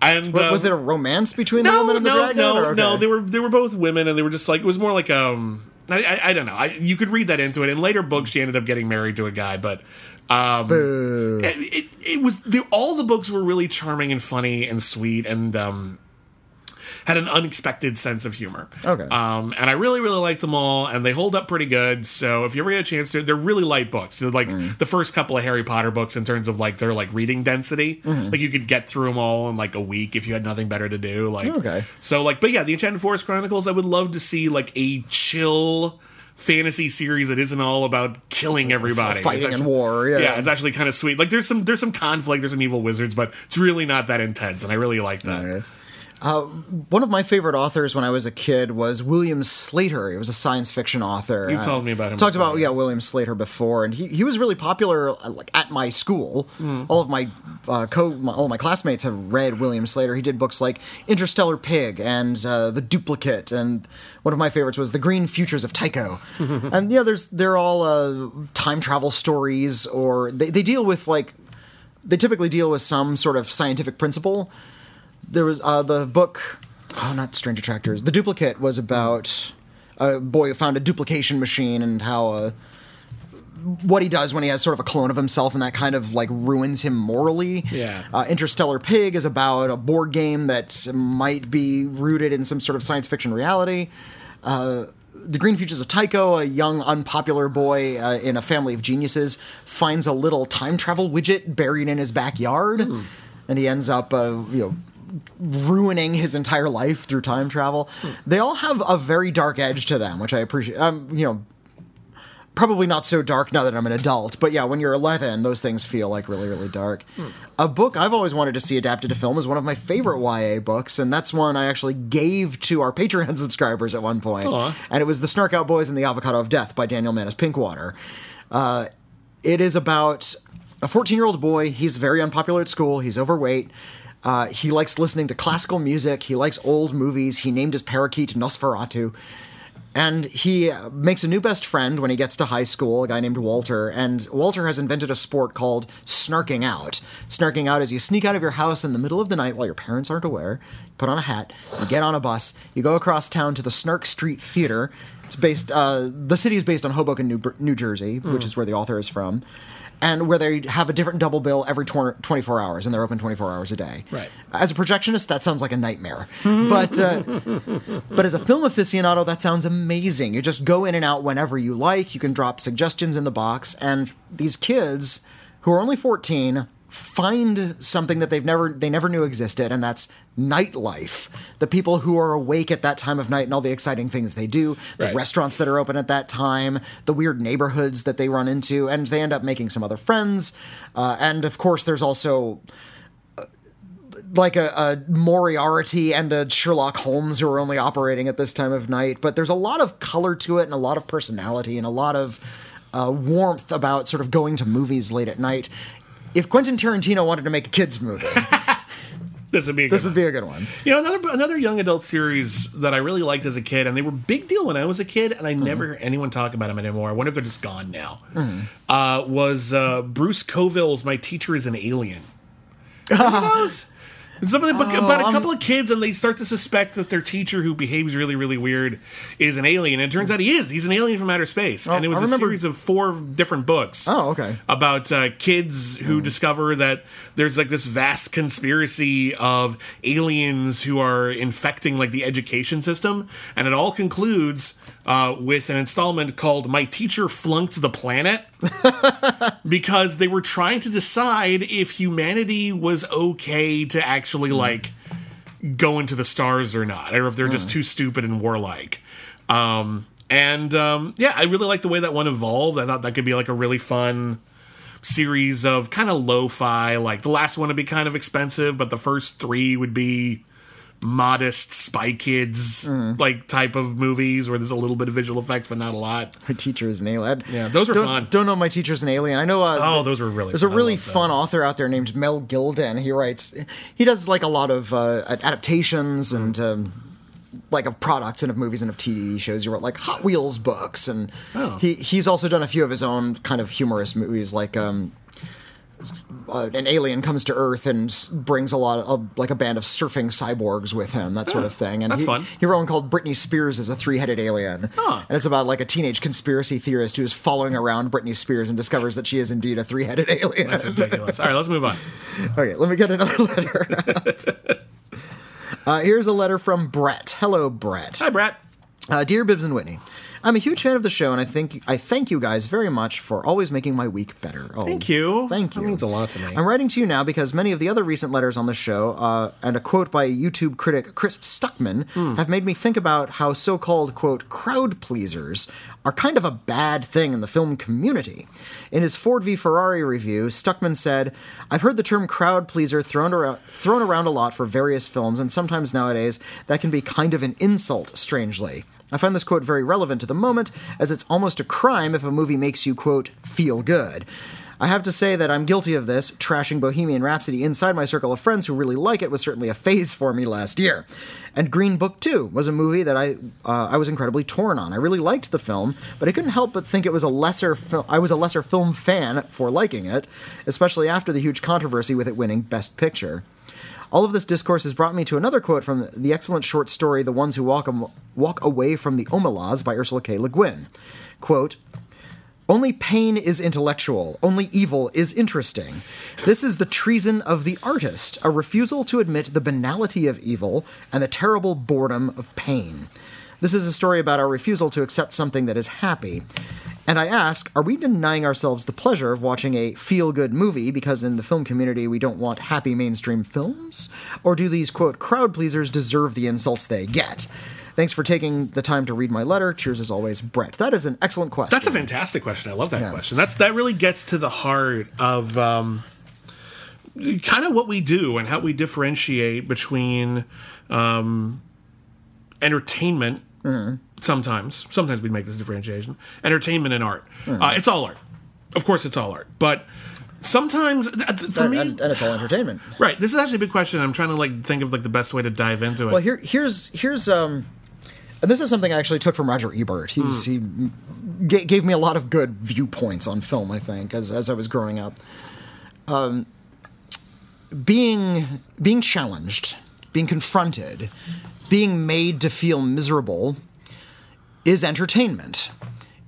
A: And
B: But
A: um,
B: was it a romance between the
A: no,
B: woman and the
A: no,
B: dragon?
A: no,
B: or- okay.
A: no. They were they were both women, and they were just like it was more like um. I, I, I don't know. I, you could read that into it. In later books, she ended up getting married to a guy, but um, it, it, it was they, all the books were really charming and funny and sweet and um, had an unexpected sense of humor.
B: Okay.
A: Um, and I really, really like them all, and they hold up pretty good. So if you ever get a chance to, they're really light books. They're like
B: Mm.
A: the first couple of Harry Potter books in terms of like their like reading density.
B: Mm-hmm.
A: Like you could get through them all in like a week if you had nothing better to do. Like
B: Okay.
A: So like, but yeah, the Enchanted Forest Chronicles. I would love to see like a chill fantasy series that isn't all about killing everybody
B: Fighting
A: It's
B: and war, yeah.
A: yeah it's actually kind of sweet like there's some there's some conflict there's some evil wizards but it's really not that intense and i really like that
B: One of my favorite authors when I was a kid was William Sleator. He was a science fiction author.
A: You've
B: Uh,
A: told me about him
B: Talked
A: before,
B: about yeah William Sleator before, and he, he was really popular uh, like at my school.
A: Hmm.
B: All of my uh, co my, all of my classmates have read William Sleator. He did books like Interstellar Pig and uh, The Duplicate, and one of my favorites was The Green Futures of Tycho. (laughs) and yeah, there's they're all uh, time travel stories, or they, they deal with like they typically deal with some sort of scientific principle there was uh, the book oh not strange attractors the duplicate was about a boy who found a duplication machine and how uh, what he does when he has sort of a clone of himself and that kind of like ruins him morally.
A: Yeah.
B: uh, interstellar pig is about a board game that might be rooted in some sort of science fiction reality. Uh, the Green Futures of Tycho, a young, unpopular boy uh, in a family of geniuses, finds a little time travel widget buried in his backyard, and he ends up, uh, you know, ruining his entire life through time travel. They all have a very dark edge to them, which I appreciate. Um, you know, probably not so dark now that I'm an adult, but yeah, when you're 11, those things feel like really, really dark. A book I've always wanted to see adapted to film is one of my favorite YA books, and that's one I actually gave to our Patreon (laughs) subscribers at one point. And it was The Snark Out Boys and the Avocado of Death by Daniel Manus Pinkwater. Uh, it is about a 14 year old boy. He's very unpopular at school. He's overweight. Uh, he likes listening to classical music. He likes old movies. He named his parakeet Nosferatu. And he uh, makes a new best friend when he gets to high school, a guy named Walter. And Walter has invented a sport called snarking out. Snarking out is you sneak out of your house in the middle of the night while your parents aren't aware, put on a hat, you get on a bus, you go across town to the Snark Street Theater. It's based, uh, the city is based on Hoboken, New, New Jersey, which is where the author is from. And where they have a different double bill every tw- 24 hours, and they're open 24 hours a day.
A: Right.
B: As a projectionist, that sounds like a nightmare. (laughs) but uh, but as a film aficionado, that sounds amazing. You just go in and out whenever you like. You can drop suggestions in the box, and these kids who are only 14 find something that they've never they never knew existed, and that's nightlife. The people who are awake at that time of night and all the exciting things they do, the
A: Right.
B: restaurants that are open at that time, the weird neighborhoods that they run into, and they end up making some other friends. Uh, and of course, there's also like a, a Moriarty and a Sherlock Holmes who are only operating at this time of night, but there's a lot of color to it and a lot of personality and a lot of uh, warmth about sort of going to movies late at night. If Quentin Tarantino wanted to make a kids movie, (laughs)
A: this would be a good
B: this would be a good one.
A: You know, another another young adult series that I really liked as a kid, and they were big deal when I was a kid, and I never hear anyone talk about them anymore. I wonder if they're just gone now. Uh, was uh, Bruce Coville's "My Teacher Is an Alien"? (laughs) Remember those? Something about, about a couple of kids, and they start to suspect that their teacher, who behaves really, really weird, is an alien. And it turns out he is. He's an alien from outer space. and it was
B: I
A: a
B: remember-
A: series of four different books
B: Oh, okay.
A: about uh, kids who discover that there's like this vast conspiracy of aliens who are infecting like the education system, and it all concludes uh, with an installment called "My Teacher Flunked the Planet" (laughs) because they were trying to decide if humanity was okay to actually like go into the stars or not, or if they're just too stupid and warlike. Um, and um, yeah, I really like the way that one evolved. I thought that could be like a really fun series of kind of lo-fi. Like the last one would be kind of expensive, but the first three would be modest Spy Kids like type of movies where there's a little bit of visual effects, but not a lot.
B: My teacher is an alien.
A: Yeah, those are
B: don't,
A: fun.
B: Don't know my teacher's an alien. I know. Uh,
A: Oh, those were really.
B: There's a
A: fun. I
B: really fun
A: those.
B: author out there named Mel Gilden. He writes, he does like a lot of uh, adaptations
A: Mm.
B: and um, like of products and of movies and of TV shows. He wrote like Hot Wheels books, and
A: Oh.
B: he he's also done a few of his own kind of humorous movies, like um, uh, an alien comes to Earth and brings a lot of like a band of surfing cyborgs with him, that sort of thing. And
A: that's
B: he,
A: fun.
B: He wrote one called Britney Spears is a three-headed alien,
A: Huh.
B: and it's about like a teenage conspiracy theorist who is following around Britney Spears and discovers that she is indeed a three-headed alien.
A: That's ridiculous. All right, let's move on. (laughs)
B: Okay, let me get another (laughs) letter. (laughs) uh, here's a letter from Brett. Hello, Brett.
A: Hi, Brett.
B: Uh, dear Bibbs and Witney, I'm a huge fan of the show, and I think I thank you guys very much for always making my week better. Oh,
A: Thank you.
B: Thank you.
A: That means a lot to me.
B: I'm writing to you now because many of the other recent letters on the show, uh, and a quote by YouTube critic Chris Stuckman,
A: Hmm.
B: have made me think about how so called, quote, crowd pleasers are kind of a bad thing in the film community. In his Ford v Ferrari review, Stuckman said, I've heard the term crowd pleaser thrown around, thrown around a lot for various films, and sometimes nowadays that can be kind of an insult, strangely. I find this quote very relevant to the moment, as it's almost a crime if a movie makes you, quote, feel good. I have to say that I'm guilty of this. Trashing Bohemian Rhapsody inside my circle of friends who really like it was certainly a phase for me last year. And Green Book 2 was a movie that I uh, I was incredibly torn on. I really liked the film, but I couldn't help but think it was a lesser I was a lesser film fan for liking it, especially after the huge controversy with it winning Best Picture. All of this discourse has brought me to another quote from the excellent short story "The Ones Who Walk, Am- Walk Away from the Omelas" by Ursula K. Le Guin. Quote. Only pain is intellectual, only evil is interesting. This is the treason of the artist, a refusal to admit the banality of evil and the terrible boredom of pain. This is a story about our refusal to accept something that is happy. And I ask, are we denying ourselves the pleasure of watching a feel good movie because in the film community we don't want happy mainstream films? Or do these, quote, crowd pleasers deserve the insults they get? Thanks for taking the time to read my letter. Cheers as always, Brett. That is an excellent question.
A: That's a fantastic question. I love that
B: Yeah.
A: question. That's that really gets to the heart of um, kind of what we do and how we differentiate between um, entertainment. Sometimes, sometimes we make this differentiation: entertainment and art. Uh, it's all art, of course. It's all art, but sometimes for
B: and,
A: me,
B: and, and it's all entertainment.
A: right. This is actually a big question. I'm trying to like think of like the best way to dive into it.
B: Well, here, here's here's um, and this is something I actually took from Roger Ebert. He's he g- gave me a lot of good viewpoints on film. I think as as I was growing up, um, being being challenged, being confronted, being made to feel miserable is entertainment.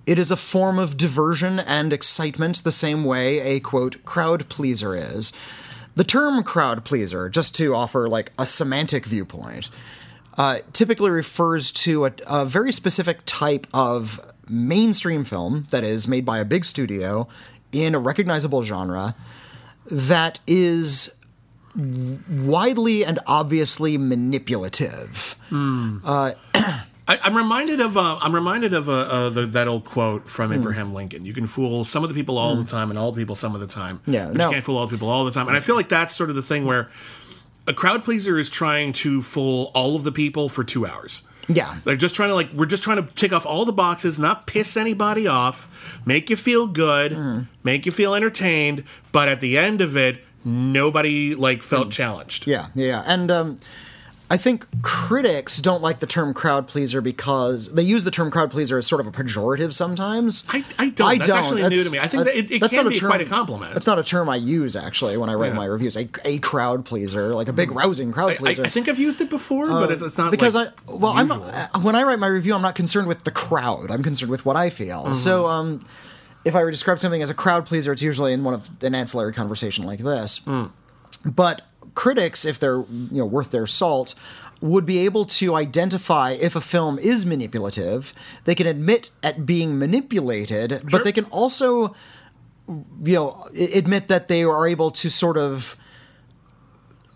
B: It is a form of diversion and excitement the same way a quote crowd pleaser is. The term crowd pleaser, just to offer like a semantic viewpoint, uh, typically refers to a, a very specific type of mainstream film that is made by a big studio in a recognizable genre that is widely and obviously manipulative. (clears throat)
A: I, I'm reminded of uh, I'm reminded of uh, uh, the, that old quote from Abraham Lincoln. You can fool some of the people all the time, and all the people some of the time.
B: Yeah,
A: but
B: no.
A: you can't fool all the people all the time. And I feel like that's sort of the thing where a crowd pleaser is trying to fool all of the people for two hours.
B: Yeah.
A: They're just trying to like we're just trying to tick off all the boxes, not piss anybody off, make you feel good, make you feel entertained, but at the end of it, nobody like felt challenged.
B: Yeah, yeah, and um, I think critics don't like the term crowd pleaser because they use the term crowd pleaser as sort of a pejorative sometimes.
A: I, I don't. That's actually new to me. I think that it, it
B: that's
A: can
B: not
A: be
B: term-
A: quite a compliment.
B: That's not a term I use actually when I write
A: Yeah.
B: my reviews. A, a crowd pleaser, like a big rousing crowd
A: I,
B: pleaser.
A: I think I've used it before, but it's, it's not
B: because
A: like,
B: I well,
A: usual.
B: I'm uh, when I write my review, I'm not concerned with the crowd. I'm concerned with what I feel.
A: Mm-hmm.
B: So, um, if I were to describe something as a crowd pleaser, it's usually in one of an ancillary conversation like this.
A: Mm.
B: But critics, if they're you know worth their salt, would be able to identify if a film is manipulative. They can admit at being manipulated,
A: Sure.
B: but they can also you know admit that they are able to sort of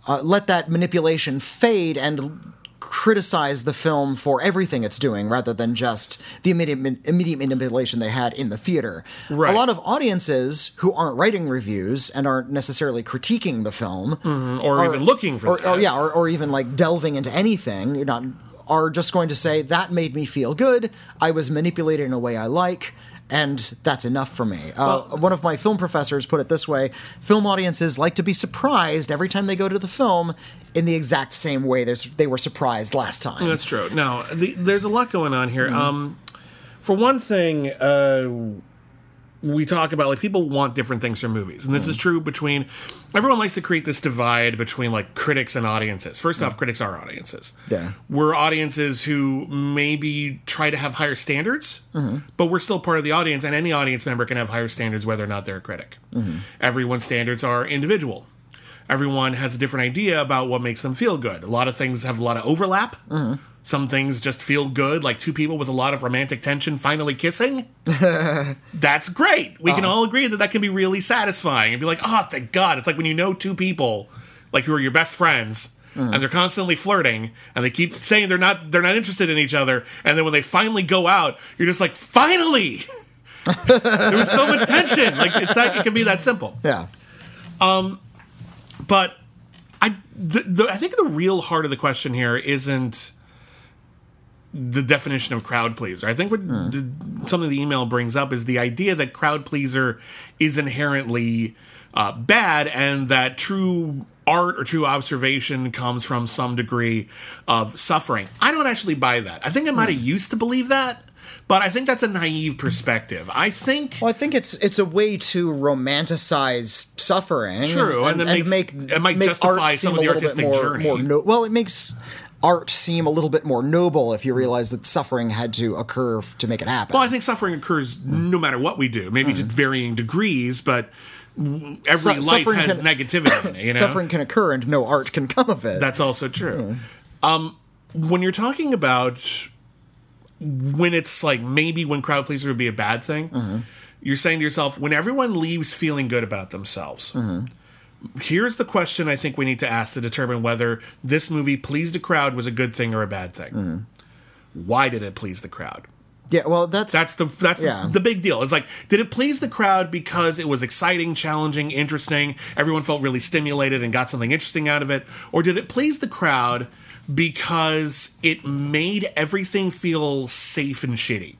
B: uh, let that manipulation fade and criticize the film for everything it's doing rather than just the immediate immediate manipulation they had in the theater.
A: Right.
B: A lot of audiences who aren't writing reviews and aren't necessarily critiquing the film mm-hmm.
A: or
B: are-
A: even looking for
B: or,
A: that.
B: Oh, or yeah, or, or even like delving into anything, you're not are just going to say that made me feel good. I was manipulated in a way I like. And that's enough for me. Uh, one of my film professors put it this way film audiences like to be surprised every time they go to the film in the exact same way they were surprised last time.
A: That's true. Now, the, there's a lot going on
B: Mm-hmm.
A: here. Um, for one thing, uh, we talk about like people want different things from movies, and this
B: Mm-hmm.
A: is true between. Everyone likes to create this divide between like critics and audiences. First off, critics are audiences.
B: Mm. Yeah.
A: we're audiences who maybe try to have higher standards,
B: Mm-hmm.
A: but we're still part of the audience, and any audience member can have higher standards whether or not they're a critic.
B: Mm-hmm.
A: Everyone's standards are individual. Everyone has a different idea about what makes them feel good. A lot of things have a lot of overlap.
B: Mm-hmm.
A: Some things just feel good, like two people with a lot of romantic tension finally kissing. (laughs) That's great. We can
B: Uh-huh.
A: all agree that that can be really satisfying and be like, oh, thank God. It's like when you know two people, like who are your best friends,
B: Mm-hmm.
A: and they're constantly flirting, and they keep saying they're not they're not interested in each other, and then when they finally go out, you're just like, finally. (laughs) there was so much tension. Like it's that it can be that simple.
B: Yeah.
A: Um but I, the, the, I think the real heart of the question here isn't the definition of crowd pleaser. I think what the, something the email brings up is the idea that crowd pleaser is inherently uh, bad, and that true art or true observation comes from some degree of suffering. I don't actually buy that. I think I might have used to believe that. But I think that's a naive perspective. I think
B: Well, I think it's it's a way to romanticize suffering.
A: True, and then makes-
B: make
A: it might
B: make
A: justify some of the
B: a little bit
A: artistic
B: more,
A: journey.
B: More no- well, it makes art seem a little bit more noble if you realize that suffering had to occur to make it happen.
A: Well, I think suffering occurs no matter what we do, maybe to mm. varying degrees, but every
B: Su-
A: life has
B: can-
A: negativity in it. (coughs) You know,
B: Suffering can occur and no art can come of it.
A: that's also true. Mm. Um, when you're talking about when it's like maybe when crowd pleaser would be a bad thing, mm-hmm. you're saying to yourself when everyone leaves feeling good about themselves. Mm-hmm. Here's the question I think we need to ask to determine whether this movie pleased a crowd was a good thing or a bad thing. Mm-hmm. Why did it please the crowd?
B: yeah, well, that's
A: That's the that's
B: Yeah.
A: the big deal. It's like, did it please the crowd because it was exciting, challenging, interesting? Everyone felt really stimulated and got something interesting out of it, or did it please the crowd because it made everything feel safe and shitty?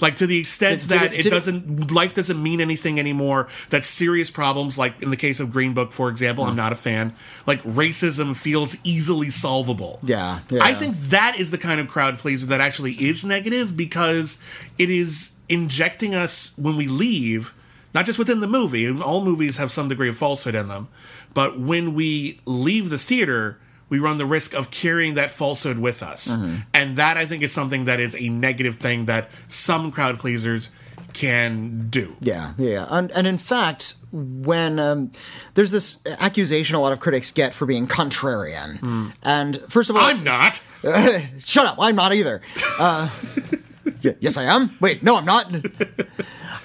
A: Like to the extent
B: Mm-hmm. Did- did
A: that
B: it-
A: it,
B: did it-
A: doesn't, life doesn't mean anything anymore. That serious problems, like in the case of Green Book, for example,
B: Mm.
A: I'm not a fan. Like racism feels easily solvable.
B: Yeah, yeah.
A: I think that is the kind of crowd pleaser that actually is negative because it is injecting us when we leave, not just within the movie, all movies have some degree of falsehood in them, but when we leave the theater, we run the risk of carrying that falsehood with us.
B: Mm-hmm.
A: And that I think is something that is a negative thing that some crowd pleasers can do.
B: Yeah, yeah, and and in fact, when um, there's this accusation a lot of critics get for being contrarian, and first of all,
A: I'm not. (laughs)
B: shut up, I'm not either. Uh, (laughs) y- yes, I am. Wait, no, I'm not. (laughs)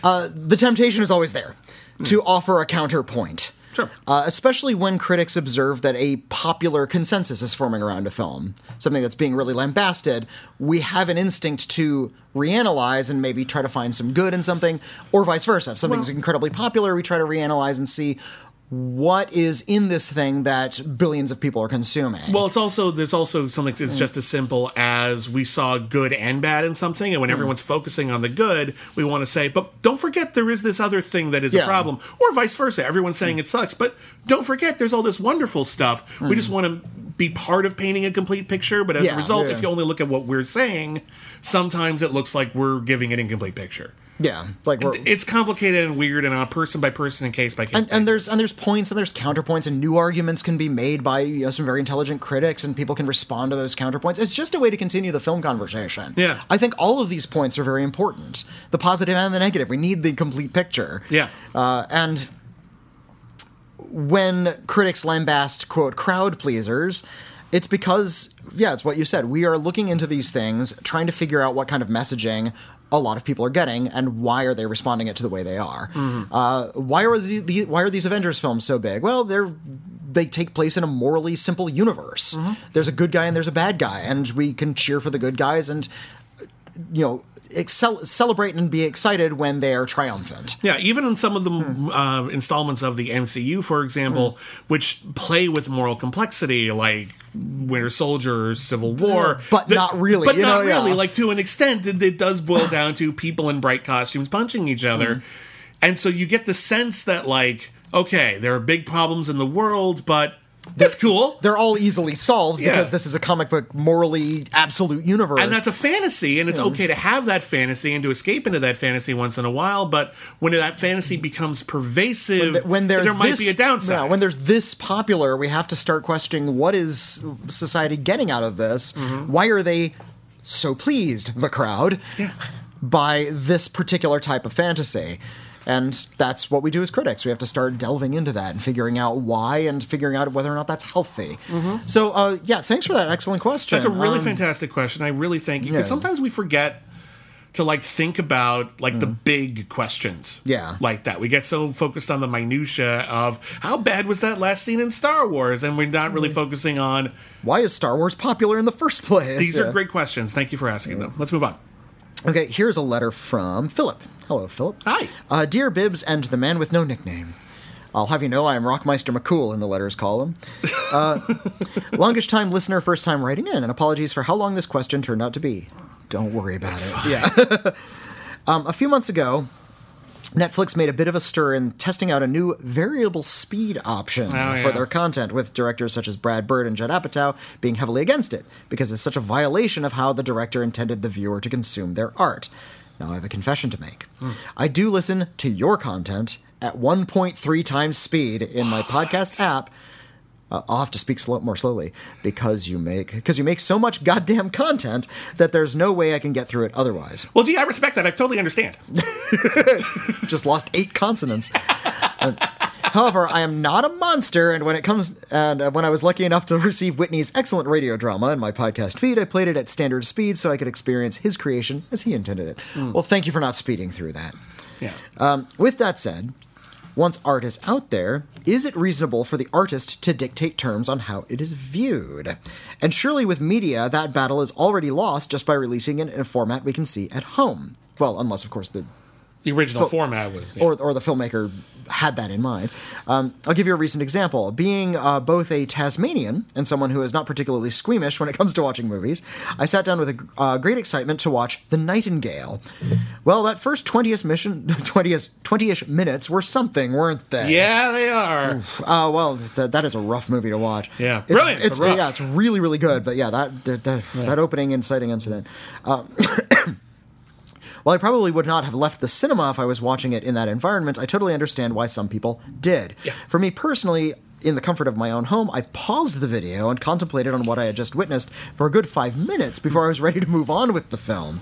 B: Uh, the temptation is always there to offer a counterpoint.
A: Sure.
B: Uh, especially when critics observe that a popular consensus is forming around a film, something that's being really lambasted, we have an instinct to reanalyze and maybe try to find some good in something, or vice versa. If something's
A: Well-
B: incredibly popular, we try to reanalyze and see what is in this thing that billions of people are consuming.
A: Well, it's also there's also something that's mm. just as simple as we saw good and bad in something, and when mm. everyone's focusing on the good, we want to say, but don't forget there is this other thing that is a problem, or vice versa. Everyone's saying mm. it sucks, but don't forget there's all this wonderful stuff. We just want to be part of painting a complete picture, but as
B: Yeah,
A: a result,
B: yeah.
A: if you only look at what we're saying, sometimes it looks like we're giving an incomplete picture.
B: Yeah, like
A: It's complicated and weird, and on a person by person and case by case.
B: and, and there's and there's points and there's counterpoints and new arguments can be made by you know some very intelligent critics and people can respond to those counterpoints. It's just a way to continue the film conversation.
A: Yeah.
B: I think all of these points are very important. The positive and the negative. We need the complete picture.
A: Yeah.
B: Uh, and when critics lambast quote crowd pleasers, it's because yeah, it's what you said. We are looking into these things, trying to figure out what kind of messaging a lot of people are getting and why are they responding it to the way they are. Uh, why are these why are these Avengers films so big? Well, they're they take place in a morally simple universe. There's a good guy and there's a bad guy, and we can cheer for the good guys and you know excel- celebrate and be excited when they are triumphant.
A: Yeah, even in some of the uh, installments of the MCU, for example, which play with moral complexity, like Winter Soldier, or Civil War,
B: But not really,
A: But
B: you
A: not
B: know, yeah.
A: really. Like to an extent, it, it does boil down to people in bright costumes punching each other, mm-hmm. and so you get the sense that like, okay, there are big problems in the world, but that's cool.
B: They're all easily solved
A: Yeah.
B: because this is a comic book morally absolute universe.
A: And that's a fantasy, and it's okay to have that fantasy and to escape into that fantasy once in a while. But when that fantasy becomes pervasive,
B: when they're
A: there might be a downside.
B: yeah, when there's this popular, we have to start questioning what is society getting out of this?
A: Mm-hmm.
B: Why are they so pleased, the crowd, by this particular type of fantasy? And that's what we do as critics. We have to start delving into that and figuring out why and figuring out whether or not that's healthy. So, uh, yeah, thanks for that excellent question.
A: Mm-hmm. That's a really
B: Um,
A: fantastic question. I really thank you because
B: yeah.
A: sometimes we forget to like think about like the big questions.
B: Mm. Yeah.
A: like that. We get so focused on the minutia of how bad was that last scene in Star Wars, and we're not
B: Mm.
A: really focusing on
B: why is Star Wars popular in the first place?
A: these
B: Yeah.
A: are great questions. Thank you for asking them. Let's move on.
B: Okay, here's a letter from Philip. Hello, Philip.
A: Hi.
B: Uh, Dear Bibbs and the man with no nickname. I'll have you know I am Rockmeister McCool in the letters column. Uh, (laughs) longest time listener, first time writing in, and apologies for how long this question turned out to be. Don't worry about it. Yeah. (laughs) um, a few months ago, Netflix made a bit of a stir in testing out a new variable speed option
A: Oh,
B: for
A: yeah.
B: their content, with directors such as Brad Bird and Judd Apatow being heavily against it because it's such a violation of how the director intended the viewer to consume their art. Now, I have a confession to make. I do listen to your content at 1.3 times speed in my podcast app. Uh, I'll have to speak slow, more slowly because you make because you make so much goddamn content that there's no way I can get through it otherwise.
A: Well, gee, I respect that. I totally understand. (laughs)
B: just lost eight consonants. Uh, (laughs) however, I am not a monster, and when it comes and uh, when I was lucky enough to (laughs) receive Witney's excellent radio drama in my podcast feed, I played it at standard speed so I could experience his creation as he intended it. Well, thank you for not speeding through that.
A: Yeah.
B: Um, with that said, once art is out there, is it reasonable for the artist to dictate terms on how it is viewed? And surely with media, that battle is already lost just by releasing it in a format we can see at home. Well, unless, of course, the
A: the original format was. yeah.
B: or, or the filmmaker had that in mind. Um, I'll give you a recent example. Being uh, both a Tasmanian and someone who is not particularly squeamish when it comes to watching movies, I sat down with a uh, great excitement to watch The Nightingale. Well, that first 20ish mission, (laughs) 20ish, 20ish minutes were something, weren't they?
A: yeah, they are.
B: Uh, well, th- that is a rough movie to watch.
A: Yeah.
B: It's-
A: Brilliant,
B: It's, yeah, it's really really good. But yeah, that that that, that opening inciting incident. (coughs) (coughs) While I probably would not have left the cinema if I was watching it in that environment, I totally understand why some people did.
A: Yeah.
B: For me personally. In the comfort of my own home, I paused the video and contemplated on what I had just witnessed for a good five minutes before I was ready to move on with the film.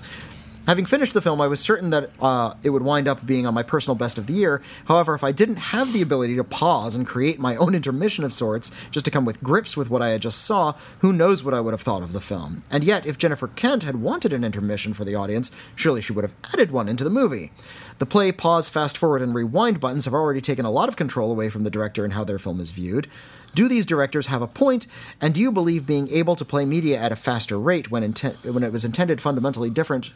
B: Having finished the film, I was certain that uh, it would wind up being on my personal best of the year. However, if I didn't have the ability to pause and create my own intermission of sorts, just to come with grips with what I had just saw, who knows what I would have thought of the film. And yet, if Jennifer Kent had wanted an intermission for the audience, surely she would have added one into the movie. The play, pause, fast forward, and rewind buttons have already taken a lot of control away from the director and how their film is viewed. Do these directors have a point? point, and do you believe being able to play media at a faster rate when, inten- when it was intended fundamentally different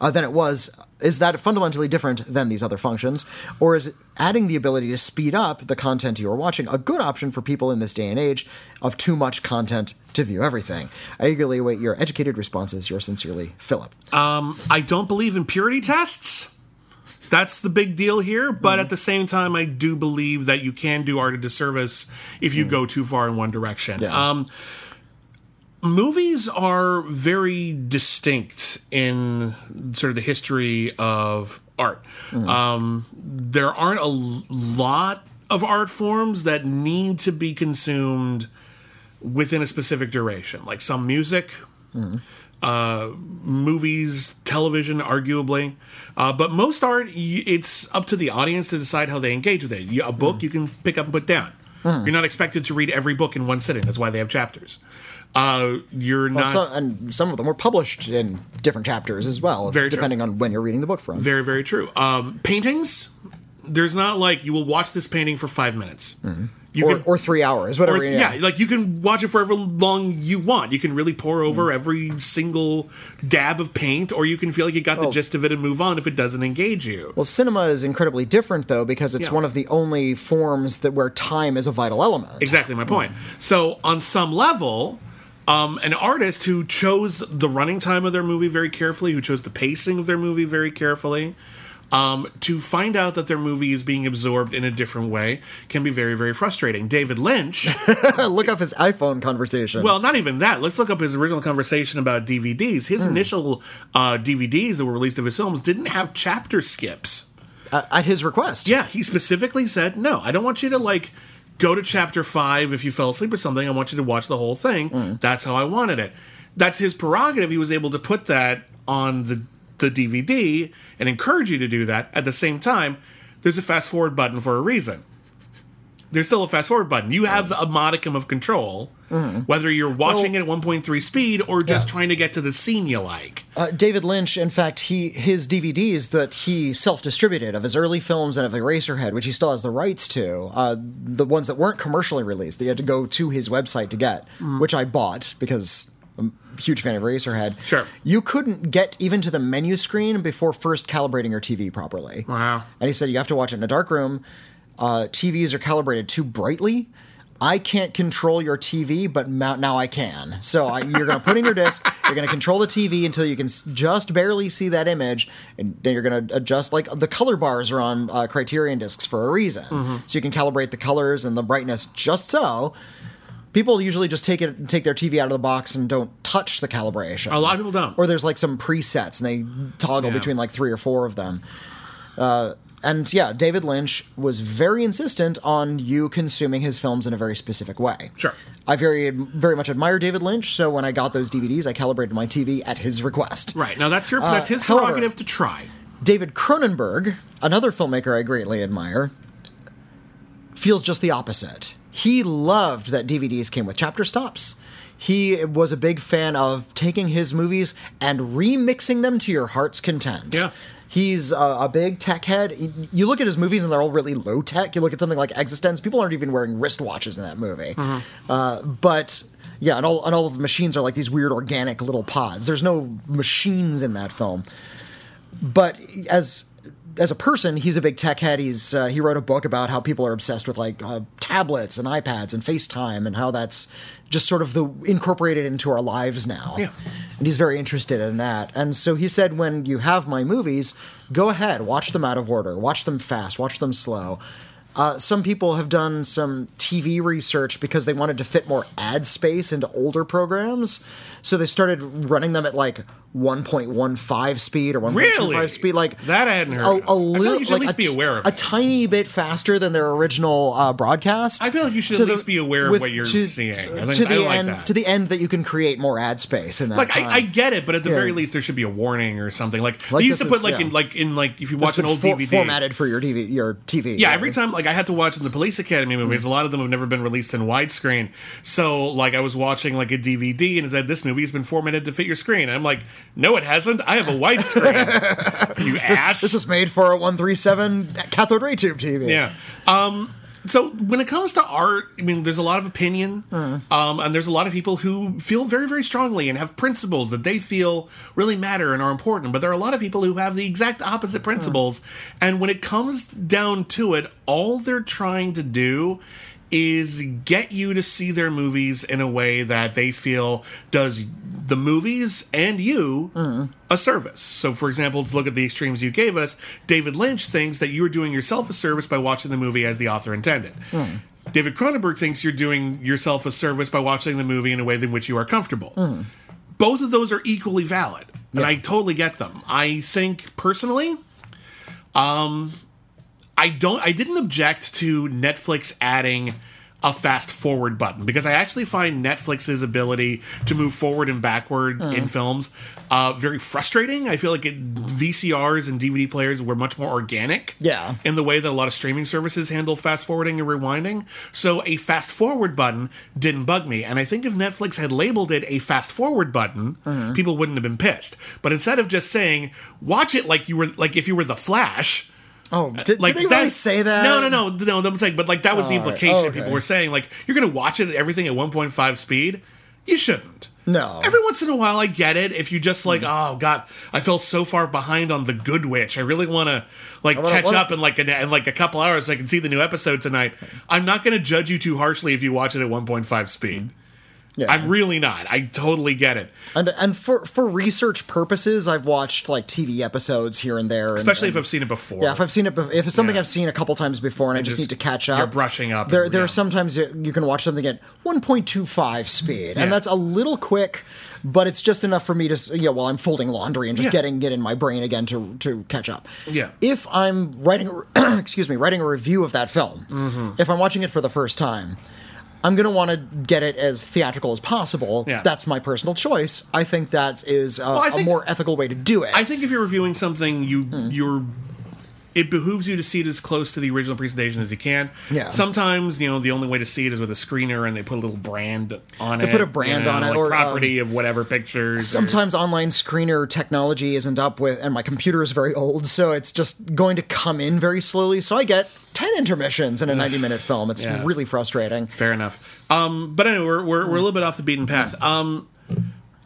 B: uh, than it was is that fundamentally different than these other functions or is adding the ability to speed up the content you're watching a good option for people in this day and age of too much content to view everything i eagerly await your educated responses yours sincerely philip
A: I don't believe in purity tests. That's the big deal here. But at the same time, I do believe that you can do art a disservice if you go too far in one direction.
B: Yeah.
A: Um, movies are very distinct in sort of the history of art. Um, there aren't a lot of art forms that need to be consumed within a specific duration, like some music, uh, movies, television, arguably. Uh, but most art, it's up to the audience to decide how they engage with it. A book you can pick up and put down. You're not expected to read every book in one sitting. That's why they have chapters. Uh, you're not
B: so, and some of them were published in different chapters as well
A: Very true.
B: depending on when you're reading the book from
A: very, very true. Um, paintings, there's not like you will watch this painting for five minutes. You
B: or,
A: can-
B: or three hours, whatever.
A: Or,
B: yeah.
A: yeah, like you can watch it for however long you want. You can really pour over every single dab of paint, or you can feel like you got the
B: Oh.
A: gist of it and move on if it doesn't engage you.
B: Well, cinema is incredibly different though because it's
A: Yeah.
B: one of the only forms that where time is a vital element.
A: Exactly my point. So, on some level, um, an artist who chose the running time of their movie very carefully, who chose the pacing of their movie very carefully, um, to find out that their movie is being absorbed in a different way can be very, very frustrating. David Lynch, (laughs)
B: Look up his iPhone conversation.
A: well, not even that. Let's look up his original conversation about DVDs. His initial uh, DVDs that were released of his films didn't have chapter skips.
B: at, at his request.
A: Yeah, he specifically said, no, I don't want you to like go to chapter five if you fell asleep or something. I want you to watch the whole thing. Mm. That's how I wanted it. That's his prerogative. He was able to put that on the the DVD and encourage you to do that. At the same time, there's a fast forward button for a reason. There's still a fast forward button. You have a modicum of control, whether you're watching it at 1.3 speed or just
B: Yeah.
A: trying to get to the scene you like.
B: Uh, David Lynch, in fact, he his DVDs that he self-distributed of his early films and of Eraserhead, which he still has the rights to, uh, the ones that weren't commercially released, that you had to go to his website to get, which I bought because I'm a huge fan of Eraserhead.
A: Sure.
B: You couldn't get even to the menu screen before first calibrating your TV properly.
A: Wow.
B: And he said you have to watch it in a dark room. Uh, TVs are calibrated too brightly. I can't control your TV, but now I can. So I, you're going to put in your disc. (laughs) You're going to control the TV until you can just barely see that image, and then you're going to adjust. Like the color bars are on uh, Criterion discs for a reason, so you can calibrate the colors and the brightness just so. People usually just take it, take their TV out of the box and don't touch the calibration
A: A lot of people don't.
B: or there's like some presets and they toggle
A: Yeah.
B: between like three or four of them. Uh, and yeah, David Lynch was very insistent on you consuming his films in a very specific way.
A: Sure.
B: I very very much admire David Lynch, so when I got those DVDs, I calibrated my TV at his request.
A: Right. Now that's your that's his
B: Uh, however-
A: prerogative to try.
B: David Cronenberg, another filmmaker I greatly admire, feels just the opposite. He loved that DVDs came with chapter stops. He was a big fan of taking his movies and remixing them to your heart's content.
A: Yeah.
B: He's a, a big tech head. You look at his movies and they're all really low tech. You look at something like eXistenZ, people aren't even wearing wristwatches in that movie. Uh, but yeah, and all, and all of the machines are like these weird organic little pods. There's no machines in that film but as as a person, he's a big tech head. He's uh, he wrote a book about how people are obsessed with like uh, tablets and iPads and FaceTime and how that's just sort of the incorporated into our lives now.
A: Yeah.
B: And he's very interested in that. And so he said, when you have my movies, go ahead, watch them out of order, watch them fast, watch them slow. Uh, some people have done some TV research because they wanted to fit more ad space into older programs. So they started running them at like 1.15 speed or 1.25
A: Really?
B: speed. Like
A: That I hadn't heard
B: A,
A: of.
B: A little,
A: like you should at least be aware of
B: a
A: it.
B: tiny bit faster than their original uh, broadcast.
A: I feel like you should at
B: the-
A: least be aware of
B: with-
A: what you're
B: to-
A: seeing. I think-
B: to the
A: like
B: end,
A: that.
B: to the end that you can create more ad space in that.
A: like. I, I get it, but at the
B: Yeah.
A: very least there should be a warning or something. Like,
B: Like
A: they used to put
B: is-
A: like
B: yeah.
A: in like in like if you watch an old
B: for-
A: DVD.
B: formatted for your TV. Your TV.
A: Yeah, every time like I had to watch in the Police Academy movies. A lot of them have never been released in widescreen. So like I was watching like a DVD and it said this movie has been formatted to fit your screen. And I'm like, no, it hasn't. I have a widescreen. (laughs) you ass.
B: This was made for a 137 cathode ray tube TV.
A: Yeah. Um, so when it comes to art, I mean, there's a lot of opinion, um, and there's a lot of people who feel very, very strongly and have principles that they feel really matter and are important. But there are a lot of people who have the exact opposite principles, and when it comes down to it, all they're trying to do is get you to see their movies in a way that they feel does the movies and you a service. So, for example, to look at the extremes you gave us, David Lynch thinks that you're doing yourself a service by watching the movie as the author intended. David Cronenberg thinks you're doing yourself a service by watching the movie in a way in which you are comfortable. Both of those are equally valid, and I totally get them. I think personally, um, I don't I didn't object to Netflix adding a fast forward button because I actually find Netflix's ability to move forward and backward
B: Hmm.
A: in films uh, very frustrating. I feel like it, VCRs and DVD players were much more organic,
B: Yeah.
A: in the way that a lot of streaming services handle fast forwarding and rewinding. So a fast forward button didn't bug me, and I think if Netflix had labeled it a fast forward button,
B: Hmm.
A: people wouldn't have been pissed. But instead of just saying watch it like you were like if you were the Flash
B: Oh, uh, did, did they really say that?
A: No, no, no, no. I'm saying, but like that was the
B: All right.
A: implication.
B: Oh, okay.
A: People were saying like you're going to watch it at everything at 1.5 speed. You shouldn't.
B: No.
A: Every once in a while, I get it. If you just like, mm. oh god, I fell so far behind on the Good Witch. I really want to like
B: wanna-
A: catch
B: wanna-
A: up in like a, in like a couple hours so I can see the new episode tonight. I'm not going to judge you too harshly if you watch it at 1.5 speed. Mm.
B: Yeah.
A: I'm really not. I totally get it.
B: and and for for research purposes, I've watched like TV episodes here and there, and,
A: Especially
B: and-
A: if I've seen it before.
B: Yeah, if I've seen it, bef- if it's something
A: Yeah.
B: I've seen a couple times before, and I just,
A: just-
B: need to catch up,
A: you're brushing up
B: There,
A: and-
B: there
A: yeah.
B: are sometimes you you can watch something at 1.25 speed, and that's a little quick, but it's just enough for me to, yeah, while I'm folding laundry and just
A: Yeah.
B: getting get in my brain again to to catch up.
A: Yeah.
B: If I'm writing, a, (clears throat) excuse me, writing a review of that film,
A: Mm-hmm.
B: if I'm watching it for the first time. I'm going to want to get it as theatrical as possible.
A: Yeah.
B: That's my personal choice. I think that is a, a
A: think-
B: more ethical way to do it.
A: I think if you're reviewing something, you
B: Hmm.
A: you're it behooves you to see it as close to the original presentation as you can.
B: Yeah.
A: Sometimes you know the only way to see it is with a screener, and they put a little brand on it.
B: They put a brand
A: you know,
B: on it,
A: like
B: or, um,
A: property of whatever pictures. or-
B: sometimes online screener technology isn't up with and my computer is very old so it's just going to come in very slowly so i get 10 intermissions in a 90 minute film it's
A: Yeah.
B: really frustrating
A: Fair enough. Um, but anyway, we're, we're, we're a little bit off the beaten path. Um,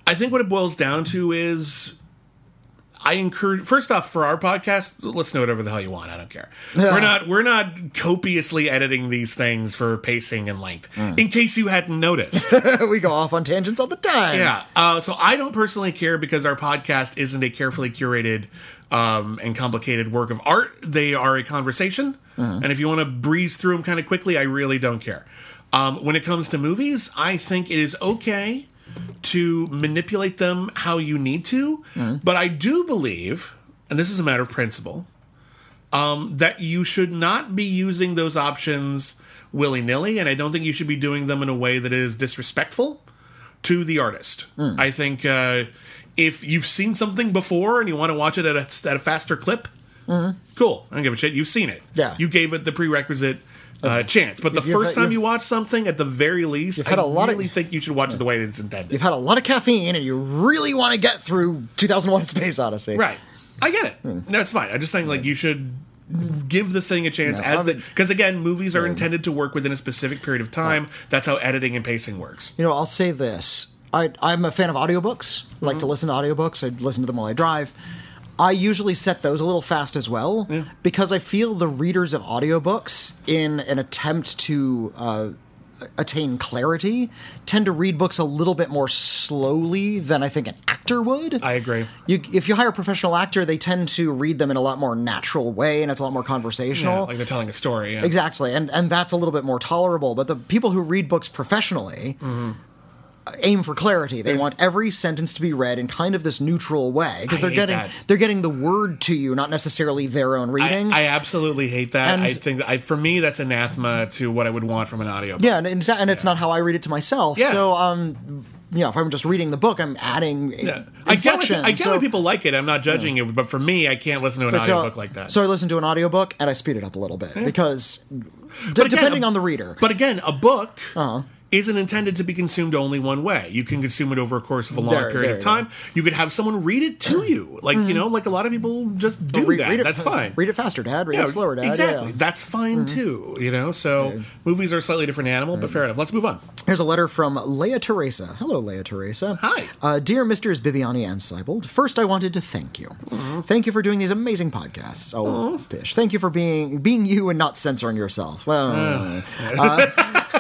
A: I think what it boils down to is I encourage first off for our podcast, listen to whatever the hell you want. I don't care. We're not we're not copiously editing these things for pacing and length. In case you hadn't noticed. (laughs)
B: we go off on tangents all the time
A: Yeah. Uh, so I don't personally care because our podcast isn't a carefully curated um, and complicated work of art. They are a conversation. And if you want to breeze through them kind of quickly, I really don't care. Um, when it comes to movies, I think it is okay to manipulate them how you need to. But I do believe, and this is a matter of principle, um, that you should not be using those options willy nilly. And I don't think you should be doing them in a way that is disrespectful to the artist. I think uh, if you've seen something before and you want to watch it at a, at a faster clip, cool. I don't give a shit. You've seen it.
B: Yeah.
A: You gave it the prerequisite uh, chance. But the
B: You've-
A: first time
B: you've-
A: watch something, at the very least,
B: had
A: I
B: a lot of-
A: really think you should watch it the way it's intended.
B: you've had a lot of caffeine and you really want to get through 2001 (laughs) space odyssey
A: Right. I get it. That's fine. I'm just saying, like, you should give the thing a chance
B: No,
A: as
B: I
A: the
B: would-
A: because again, movies are intended to work within a specific period of time. That's how editing and pacing works.
B: you know i'll say this I, i'm a fan of audiobooks I like to
A: Mm-hmm.
B: listen to audiobooks i listen to them while i drive I usually set those a little fast as well because I feel the readers of audiobooks, in an attempt to uh, attain clarity, tend to read books a little bit more slowly than I think an actor would.
A: I agree.
B: you, if you hire a professional actor, they tend to read them in a lot more natural way, and it's a lot more
A: Yeah,
B: conversational.
A: like they're telling a story. Yeah.
B: Exactly, and and that's a little bit more tolerable. But the people who read books professionally
A: Mm-hmm.
B: Aim for clarity. They want every sentence to be read in kind of this neutral way because they're getting
A: that.
B: they're getting the word to you, not necessarily their own reading.
A: I absolutely hate that.
B: And-
A: I think that I, for me that's anathema to what I would want from an audio.
B: yeah, and, and, it's not how I read it to myself.
A: Yeah.
B: So, um, you know, if I'm just reading the book, I'm adding
A: Yeah. I get, why. I get
B: so,
A: why people like it. I'm not judging it. but for me, I can't listen to an
B: so-
A: audiobook like that.
B: So I listen to an audiobook and I speed it up a little bit because d-
A: again,
B: depending
A: a-
B: on the reader.
A: But again, a book
B: Uh-huh.
A: Isn't intended to be consumed only one way. You can consume it over a course of a long
B: There-
A: period
B: there
A: of time. You could have someone read it to you, (clears throat) like you know, like a lot of people just do
B: read,
A: that.
B: read it,
A: That's fine.
B: Read it faster, Dad. Read
A: Yeah,
B: it slower, Dad.
A: Exactly.
B: yeah.
A: That's fine too. You know, so movies are a slightly different animal, but fair enough. Let's move on.
B: Here's a letter from Leah Teresa. Hello, Leah Teresa.
A: Hi.
B: Uh, dear Mrs. Bibbiani and Seibold, first I wanted to thank you. Thank you for doing these amazing podcasts. Oh, Bish. Thank you for being being you and not censoring yourself. Well, uh, (laughs)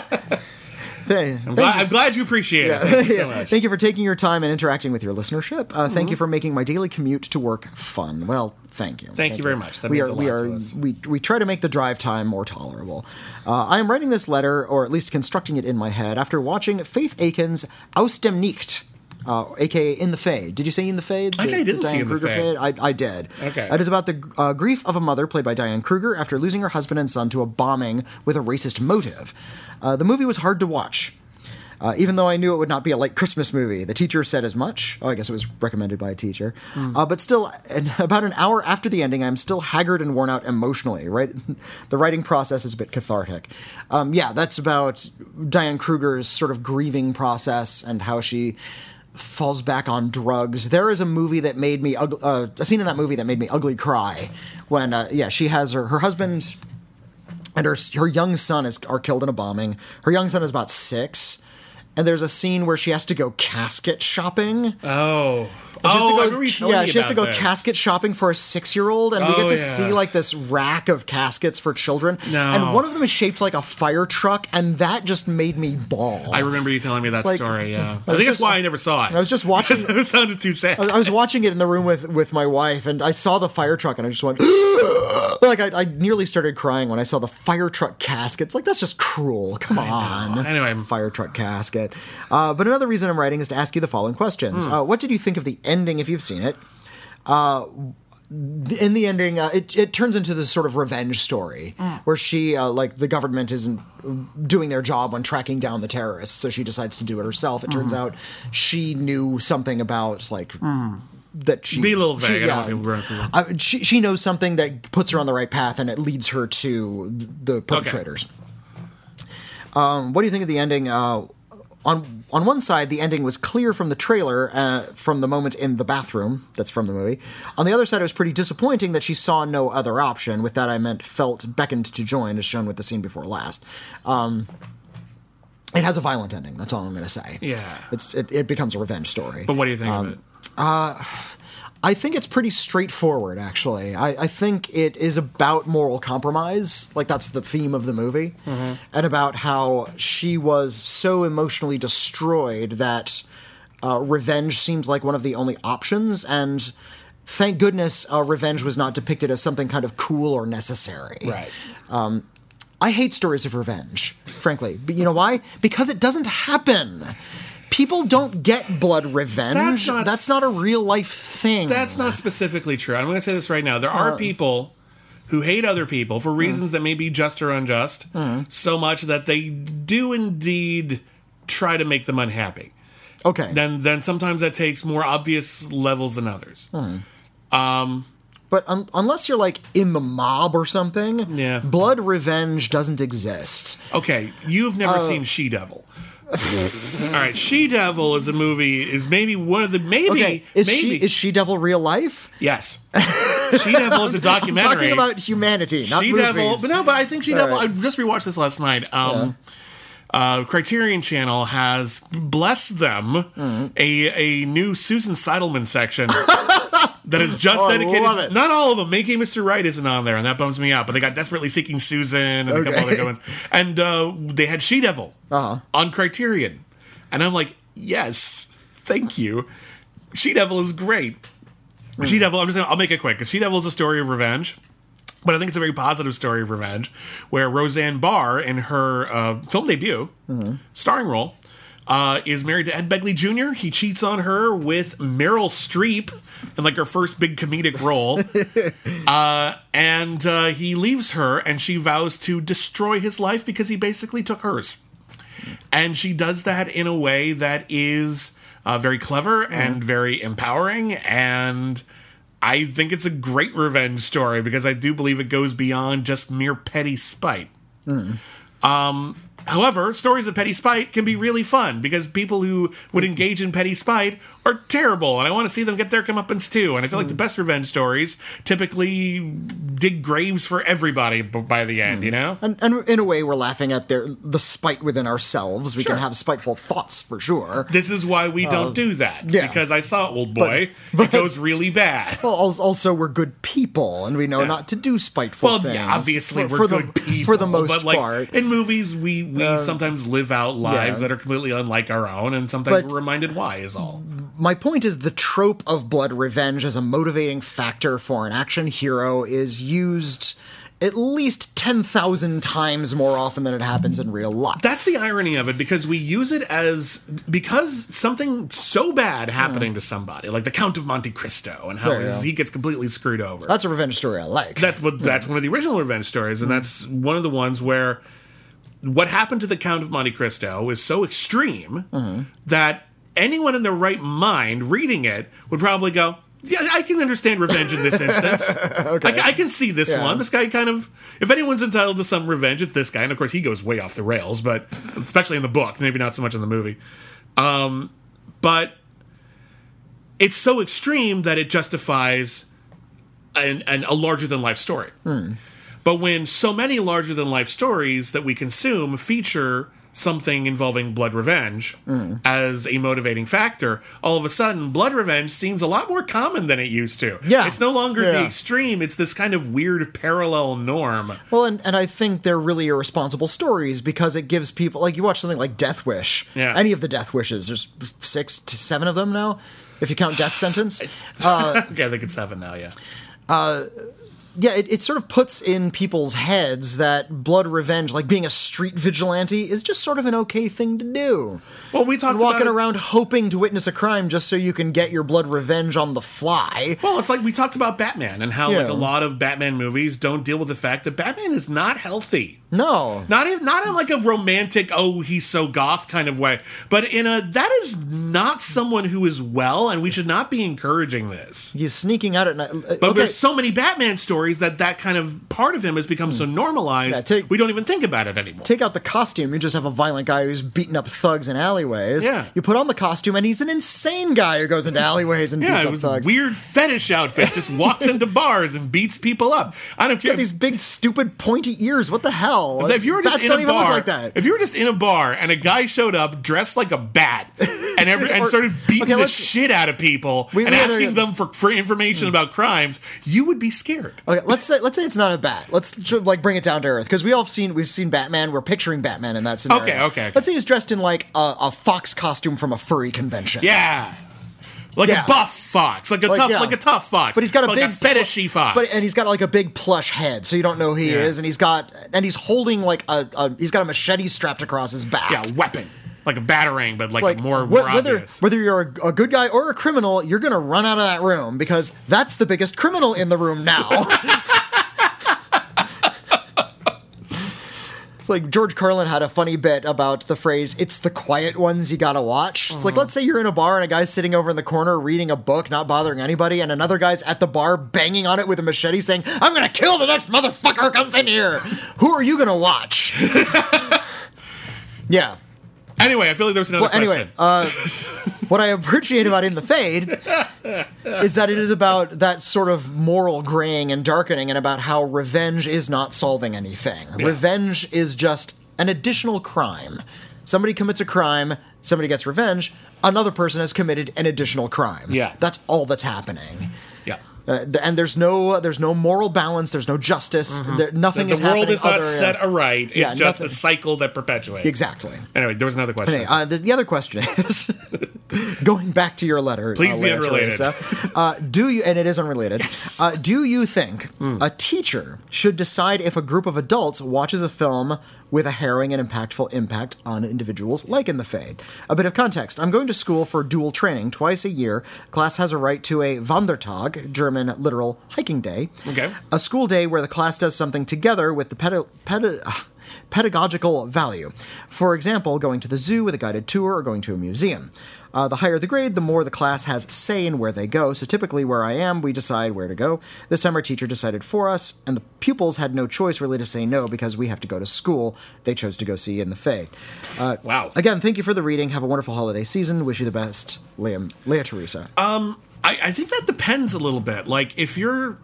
B: th-
A: I'm
B: thank
A: glad,
B: you.
A: I'm glad you appreciate it. Thank you so (laughs)
B: Yeah.
A: much.
B: Thank you for taking your time and interacting with your listenership. Uh, Thank you for making my daily commute to work fun. Well, thank you.
A: Thank you very much. That
B: we
A: means
B: are
A: a
B: we are
A: to us.
B: we we try to make the drive time more tolerable. Uh, I am writing this letter, or at least constructing it in my head, after watching Fatih Akin's Aus dem Nicht. Uh, aka In the Fade. Did you say In the Fade?
A: I didn't
B: the
A: see In the
B: Kruger
A: Fade.
B: I, I did.
A: Okay.
B: It is about the uh, grief of a mother, played by Diane Kruger, after losing her husband and son to a bombing with a racist motive. Uh, the movie was hard to watch. Uh, even though I knew it would not be a light Christmas movie, the teacher said as much. Oh, I guess it was recommended by a teacher. Uh, but still, and (laughs) about an hour after the ending, I'm still haggard and worn out emotionally. Right, (laughs) the writing process is a bit cathartic. Um, yeah, that's about Diane Kruger's sort of grieving process and how she falls back on drugs. There is a movie that made me uh, a scene in that movie that made me ugly cry when uh, yeah she has her her husband and her her young son is are killed in a bombing. Her young son is about six. And there's a scene where she has to go casket shopping.
A: Oh.
B: She has to
A: oh,
B: go-
A: I remember you telling
B: yeah, she has to go
A: this.
B: casket shopping for a six-year-old, and we
A: Oh,
B: get to
A: yeah.
B: see like this rack of caskets for children.
A: No.
B: And one of them is shaped like a fire truck, and that just made me bawl.
A: I remember you telling me that
B: like-
A: story, yeah. I,
B: I
A: think that's why I never saw it.
B: I was just watching- (laughs)
A: it sounded too sad.
B: I was watching it in the room with with my wife, and I saw the fire truck, and I just went (gasps) (laughs) like I, I nearly started crying when I saw the fire truck caskets. Like that's just cruel. Come on.
A: Anyway.
B: fire truck casket. Uh, but another reason I'm writing is to ask you the following questions.
A: Hmm.
B: Uh, what did you think of the ending, if you've seen it? Uh, in the ending, uh, it, it turns into this sort of revenge story where she, uh, like, the government isn't doing their job on tracking down the terrorists, so she decides to do it herself. It turns out she knew something about, like, that she.
A: Be a little
B: she-
A: vague. I don't want people to run from it.
B: uh, she, she knows something that puts her on the right path and it leads her to the perpetrators. Um, what do you think of the ending? Uh, on on one side, the ending was clear from the trailer, uh, from the moment in the bathroom. That's from the movie. On the other side, it was pretty disappointing that she saw no other option. With that, I meant felt beckoned to join, as shown with the scene before last. Um, it has a violent ending. That's all I'm going to say.
A: Yeah.
B: it's it, it becomes a revenge story.
A: But what do you think
B: Um,
A: of it?
B: I think it's pretty straightforward, actually. I, I think it is about moral compromise. Like, that's the theme of the movie. And about how she was so emotionally destroyed that uh, revenge seems like one of the only options. And thank goodness uh, revenge was not depicted as something kind of cool or necessary.
A: Right.
B: I hate stories of revenge, frankly. But you know why? Because it doesn't happen. People don't get blood revenge.
A: That's not-
B: a real life thing.
A: That's not specifically true. I'm going to say this right now. There
B: Uh,
A: are people who hate other people for reasons that may be just or unjust,
B: uh-huh.
A: so much that they do indeed try to make them unhappy.
B: okay.
A: Then, then sometimes that takes more obvious levels than others.
B: Um But un- unless you're like in the mob or something,
A: Yeah.
B: blood revenge doesn't exist.
A: Okay, you've never
B: Uh,
A: seen She Devil. All right, She Devil is a movie. Is maybe one of the maybe
B: Okay, is
A: maybe
B: she is she devil real life?
A: yes. She Devil is a (laughs) documentary.
B: Talking about humanity, not
A: She
B: movies.
A: Devil, but no, but I think She Devil.
B: right.
A: I just rewatched this last night. Um, uh, Criterion Channel has bless them
B: Mm-hmm.
A: a a new Susan Seidelman section. (laughs) That is just
B: Oh,
A: dedicated. Not all of them. Making Mr. Right isn't on there, and that bums me out. But they got Desperately Seeking Susan and a couple other good ones. And uh, they had She Devil
B: Uh-huh.
A: on Criterion, and I'm like, yes, thank you. She Devil is great.
B: Hmm.
A: She Devil. I'm just. Gonna, I'll make it quick because She Devil is a story of revenge. But I think it's a very positive story of revenge, where Roseanne Barr, in her uh, film debut, starring role, uh, is married to Ed Begley Jr. He cheats on her with Meryl Streep in like her first big comedic role, (laughs) uh, and uh, he leaves her, and she vows to destroy his life because he basically took hers. And she does that in a way that is uh, very clever and very empowering. And I think it's a great revenge story because I do believe it goes beyond just mere petty spite. Um, however, stories of petty spite can be really fun because people who would engage in petty spite are terrible, and I want to see them get their comeuppance too. And I feel like the hmm. best revenge stories typically dig graves for everybody by the end. Hmm. You know?
B: And, and in a way, we're laughing at their the spite within ourselves. We
A: Sure.
B: can have spiteful thoughts for sure.
A: This is why we don't uh, do that.
B: Uh, yeah.
A: Because I saw Old Boy. (laughs) it goes really bad. (laughs)
B: Well, also we're good people, and we know not to do spiteful
A: Well,
B: things.
A: yeah, obviously
B: for,
A: we're
B: for
A: good
B: the,
A: people.
B: for the most
A: but like,
B: part.
A: In movies, we, we um, sometimes live out lives
B: yeah.
A: that are completely unlike our own, and sometimes
B: But-
A: we're reminded why is all.
B: My point is the trope of blood revenge as a motivating factor for an action hero is used at least 10,000 times more often than it happens in real life.
A: That's the irony of it because we use it as because something so bad happening to somebody, like the Count of Monte Cristo, and how his- he gets completely screwed over.
B: That's a revenge story I like.
A: That's what that's one of the original revenge stories, and hmm. that's one of the ones where what happened to the Count of Monte Cristo is so extreme mm-hmm. that anyone in their right mind reading it would probably go, "Yeah, I can understand revenge in this (laughs) instance. I, I can see this
B: Yeah.
A: one. This guy kind of, if anyone's entitled to some revenge, it's this guy." And of course, he goes way off the rails, but especially in the book, maybe not so much in the movie. Um, but it's so extreme that it justifies an, an, a larger than life story. But when so many larger than life stories that we consume feature something involving blood revenge as a motivating factor, all of a sudden blood revenge seems a lot more common than it used to.
B: Yeah.
A: It's no longer the extreme, it's this kind of weird parallel norm.
B: Well, and, and I think they're really irresponsible stories because it gives people like you watch something like Death Wish.
A: Yeah.
B: Any of the Death Wishes. There's six to seven of them now, if you count Death Sentence. (laughs)
A: Uh, (laughs) okay, I think it's seven now, yeah.
B: Yeah, it, it sort of puts in people's heads that blood revenge, like being a street vigilante, is just sort of an okay thing to do.
A: Well, we talked
B: Walking
A: it-
B: around hoping to witness a crime just so you can get your blood revenge on the fly.
A: Well, it's like we talked about Batman and how like a lot of Batman movies don't deal with the fact that Batman is not healthy.
B: No.
A: Not even not in like a romantic, oh, he's so goth kind of way, but in a that is not someone who is well, and we should not be encouraging this.
B: He's sneaking out at night. Uh,
A: But
B: okay.
A: there's so many Batman stories that that kind of part of him has become so normalized,
B: Yeah, take-
A: we don't even think about it anymore.
B: Take out the costume, you just have a violent guy who's beating up thugs in alleyways.
A: Yeah.
B: You put on the costume, and he's an insane guy who goes into alleyways and
A: yeah,
B: beats up thugs.
A: weird fetish outfits, just walks into (laughs) bars and beats people up. I don't care
B: Got these big, stupid, pointy ears. What the hell?
A: If you were just
B: Bats
A: in a bar,
B: look like that.
A: if you were just in a bar and a guy showed up dressed like a bat (laughs) and every, and
B: Or-
A: started beating
B: okay,
A: the shit out of people
B: We-
A: and
B: we
A: asking them for, for information hmm. about crimes, you would be scared.
B: Okay, let's say let's say it's not a bat. Let's like bring it down to earth because we all have seen we've seen Batman. We're picturing Batman in that scenario.
A: Okay, okay, okay.
B: Let's say he's dressed in like a, a fox costume from a furry convention.
A: Yeah. Like
B: Yeah.
A: a buff fox, like a
B: Like,
A: tough,
B: yeah.
A: like a tough fox,
B: But he's got a
A: like
B: big
A: a fetishy fox.
B: But and he's got like a big plush head, so you don't know who he
A: Yeah.
B: is. And he's got and he's holding like a, a he's got a machete strapped across his back.
A: yeah, weapon, like a batarang, but like,
B: like
A: more,
B: wh-
A: more
B: whether
A: obvious.
B: whether you're a, a good guy or a criminal, you're gonna run out of that room because that's the biggest criminal in the room now. (laughs) (laughs) it's like George Carlin had a funny bit about the phrase "It's the quiet ones you gotta watch." It's like
A: Uh-huh.
B: let's say you're in a bar and a guy's sitting over in the corner reading a book, not bothering anybody, and another guy's at the bar banging on it with a machete, saying, "I'm gonna kill the next motherfucker who comes in here." Who are you gonna watch? (laughs) yeah.
A: Anyway, I feel like there's another
B: Well, anyway,
A: question.
B: uh, what I appreciate about In the Fade is that it is about that sort of moral graying and darkening, and about how revenge is not solving anything. Revenge is just an additional crime. Somebody commits a crime, somebody gets revenge, another person has committed an additional crime.
A: Yeah.
B: that's all that's happening. Uh, and there's no there's no moral balance. There's no justice. There, nothing
A: The,
B: is
A: the world is not
B: other-
A: set aright. It's
B: Yeah,
A: just a cycle that perpetuates.
B: Exactly.
A: Anyway, there was another question.
B: Okay, uh, the, the other question is (laughs) going back to your letter.
A: Please
B: uh,
A: be unrelated.
B: Teresa, uh, do you, and it is unrelated, uh, do you think
A: Hmm.
B: a teacher should decide if a group of adults watches a film with a harrowing and impactful impact on individuals, like in The Fade? A bit of context. I'm going to school for dual training twice a year. Class has a right to a Wandertag, German literal hiking day.
A: Okay.
B: A school day where the class does something together with the pedi- uh, pedagogical value. For example, going to the zoo with a guided tour or going to a museum. Uh, the higher the grade, the more the class has say in where they go. So typically, where I am, we decide where to go. This time, our teacher decided for us, and the pupils had no choice really to say no because we have to go to school. They chose to go see in the Fade. Uh,
A: Wow.
B: Again, thank you for the reading. Have a wonderful holiday season. Wish you the best, Liam, Leah Teresa.
A: Um, I, I think that depends a little bit. Like if you're,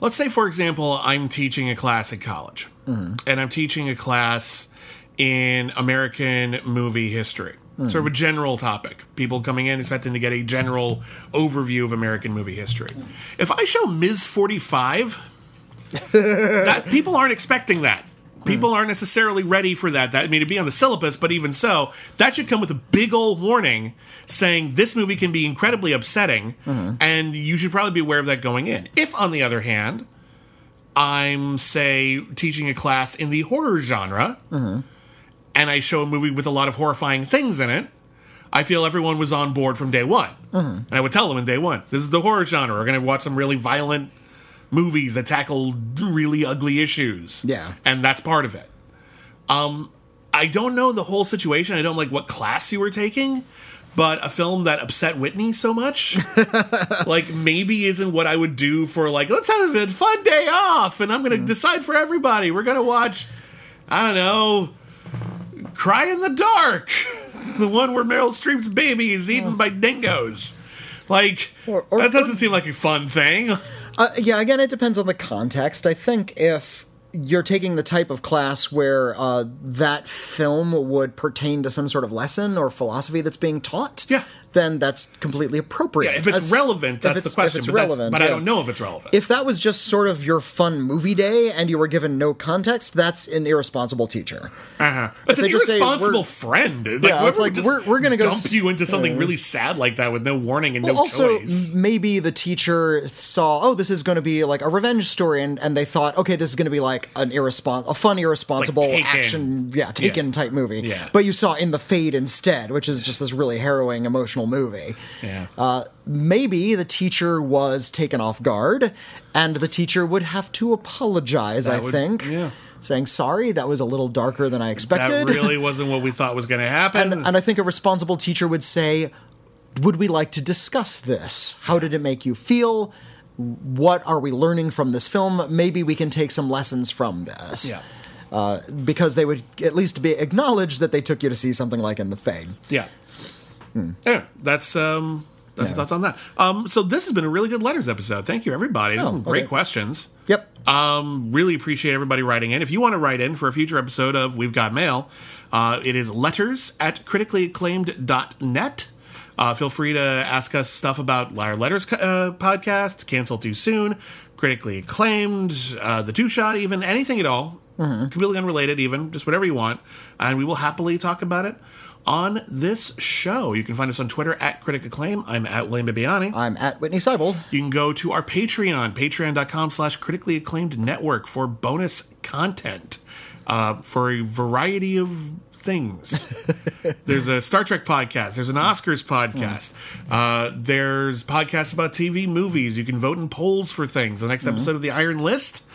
A: let's say for example, I'm teaching a class at college, and I'm teaching a class in American movie history. Sort of a general topic. People coming in expecting to get a general overview of American movie history. If I show Ms. 45, that people aren't expecting that. People aren't necessarily ready for that. That I mean, it'd be on the syllabus, but even so, that should come with a big old warning saying this movie can be incredibly upsetting, and you should probably be aware of that going in. If, on the other hand, I'm say teaching a class in the horror genre, and I show a movie with a lot of horrifying things in it, I feel everyone was on board from day one, and I would tell them in day one, this is the horror genre. We're going to watch some really violent movies that tackle really ugly issues.
B: Yeah.
A: And that's part of it. Um, I don't know the whole situation. I don't like what class you were taking, but a film that upset Witney so much, (laughs) like maybe isn't what I would do for like, let's have a fun day off and I'm going to decide for everybody. We're going to watch, I don't know, Cry in the Dark, (laughs) the one where Meryl Streep's baby is eaten by dingoes. Like
B: Or- or-
A: that doesn't seem like a fun thing. (laughs)
B: Uh, yeah, again, it depends on the context. I think if you're taking the type of class where uh, that film would pertain to some sort of lesson or philosophy that's being taught,
A: Yeah.
B: Then that's completely appropriate.
A: Yeah, if it's
B: As-
A: relevant, that's the question.
B: If it's
A: but that-
B: relevant,
A: but I don't know if it's relevant.
B: If that was just sort of your fun movie day and you were given no context, that's an irresponsible teacher.
A: uh-huh. It's an
B: they just say,
A: irresponsible
B: we're-
A: friend. Like,
B: Yeah, it's like, we're- we're gonna go
A: dump
B: s-
A: you into something really sad like that with no warning and no
B: also,
A: choice.
B: maybe the teacher saw, oh, this is going to be like a revenge story, and, and they thought, okay, this is going to be like an irrespons- a fun, irresponsible
A: Taken.
B: action, yeah, taken type movie.
A: Yeah.
B: But you saw In the Fade instead, which is just this really harrowing, emotional movie.
A: Yeah.
B: Uh, maybe the teacher was taken off guard, and the teacher would have to apologize. I
A: would-
B: think.
A: yeah.
B: Saying sorry, that was a little darker than I expected that
A: really wasn't what we thought was going to happen.
B: And, and I think a responsible teacher would say, Would we like to discuss this? How did it make you feel? What are we learning from this film? Maybe we can take some lessons from this.
A: yeah.
B: Uh, because they would at least be acknowledged that they took you to see something like In the Fade.
A: Yeah. Yeah, that's um that's
B: Hmm. Yeah.
A: thoughts on that. Um so this has been a really good letters episode. Thank you everybody. There's
B: Oh,
A: some great
B: okay.
A: questions.
B: Yep.
A: Um really appreciate everybody writing in. If you want to write in for a future episode of We've Got Mail, uh it is letters at criticallyacclaimed.net. Uh, feel free to ask us stuff about our letters uh, podcast, cancel too soon, critically acclaimed, uh, the two shot, even anything at all, completely unrelated, even just whatever you want, and we will happily talk about it on this show. You can find us on Twitter at Critic Acclaim. I'm at William Bibbiani.
B: I'm at Witney Seibold.
A: You can go to our Patreon, patreon.com slash critically acclaimed network for bonus content uh, for a variety of things. (laughs) there's a Star Trek podcast. There's an Oscars podcast. Uh, there's podcasts about TV movies. You can vote in polls for things. The next episode of the Iron List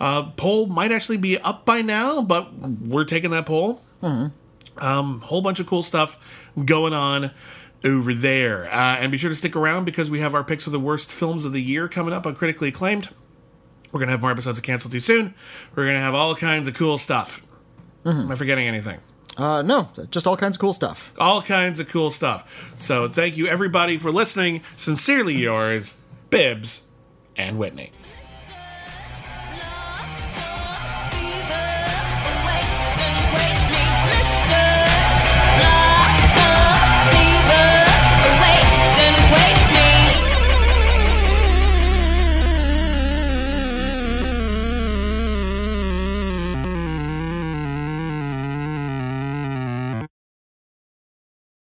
A: uh, poll might actually be up by now, but we're taking that poll um, whole bunch of cool stuff going on over there. Uh, and be sure to stick around because we have our picks of the worst films of the year coming up on Critically Acclaimed. We're going to have more episodes of Cancel Too Soon. We're going to have all kinds of cool stuff. Am I forgetting anything?
B: Uh, no, just all kinds of cool stuff.
A: All kinds of cool stuff. So thank you everybody for listening. Sincerely yours, Bibbs and Witney.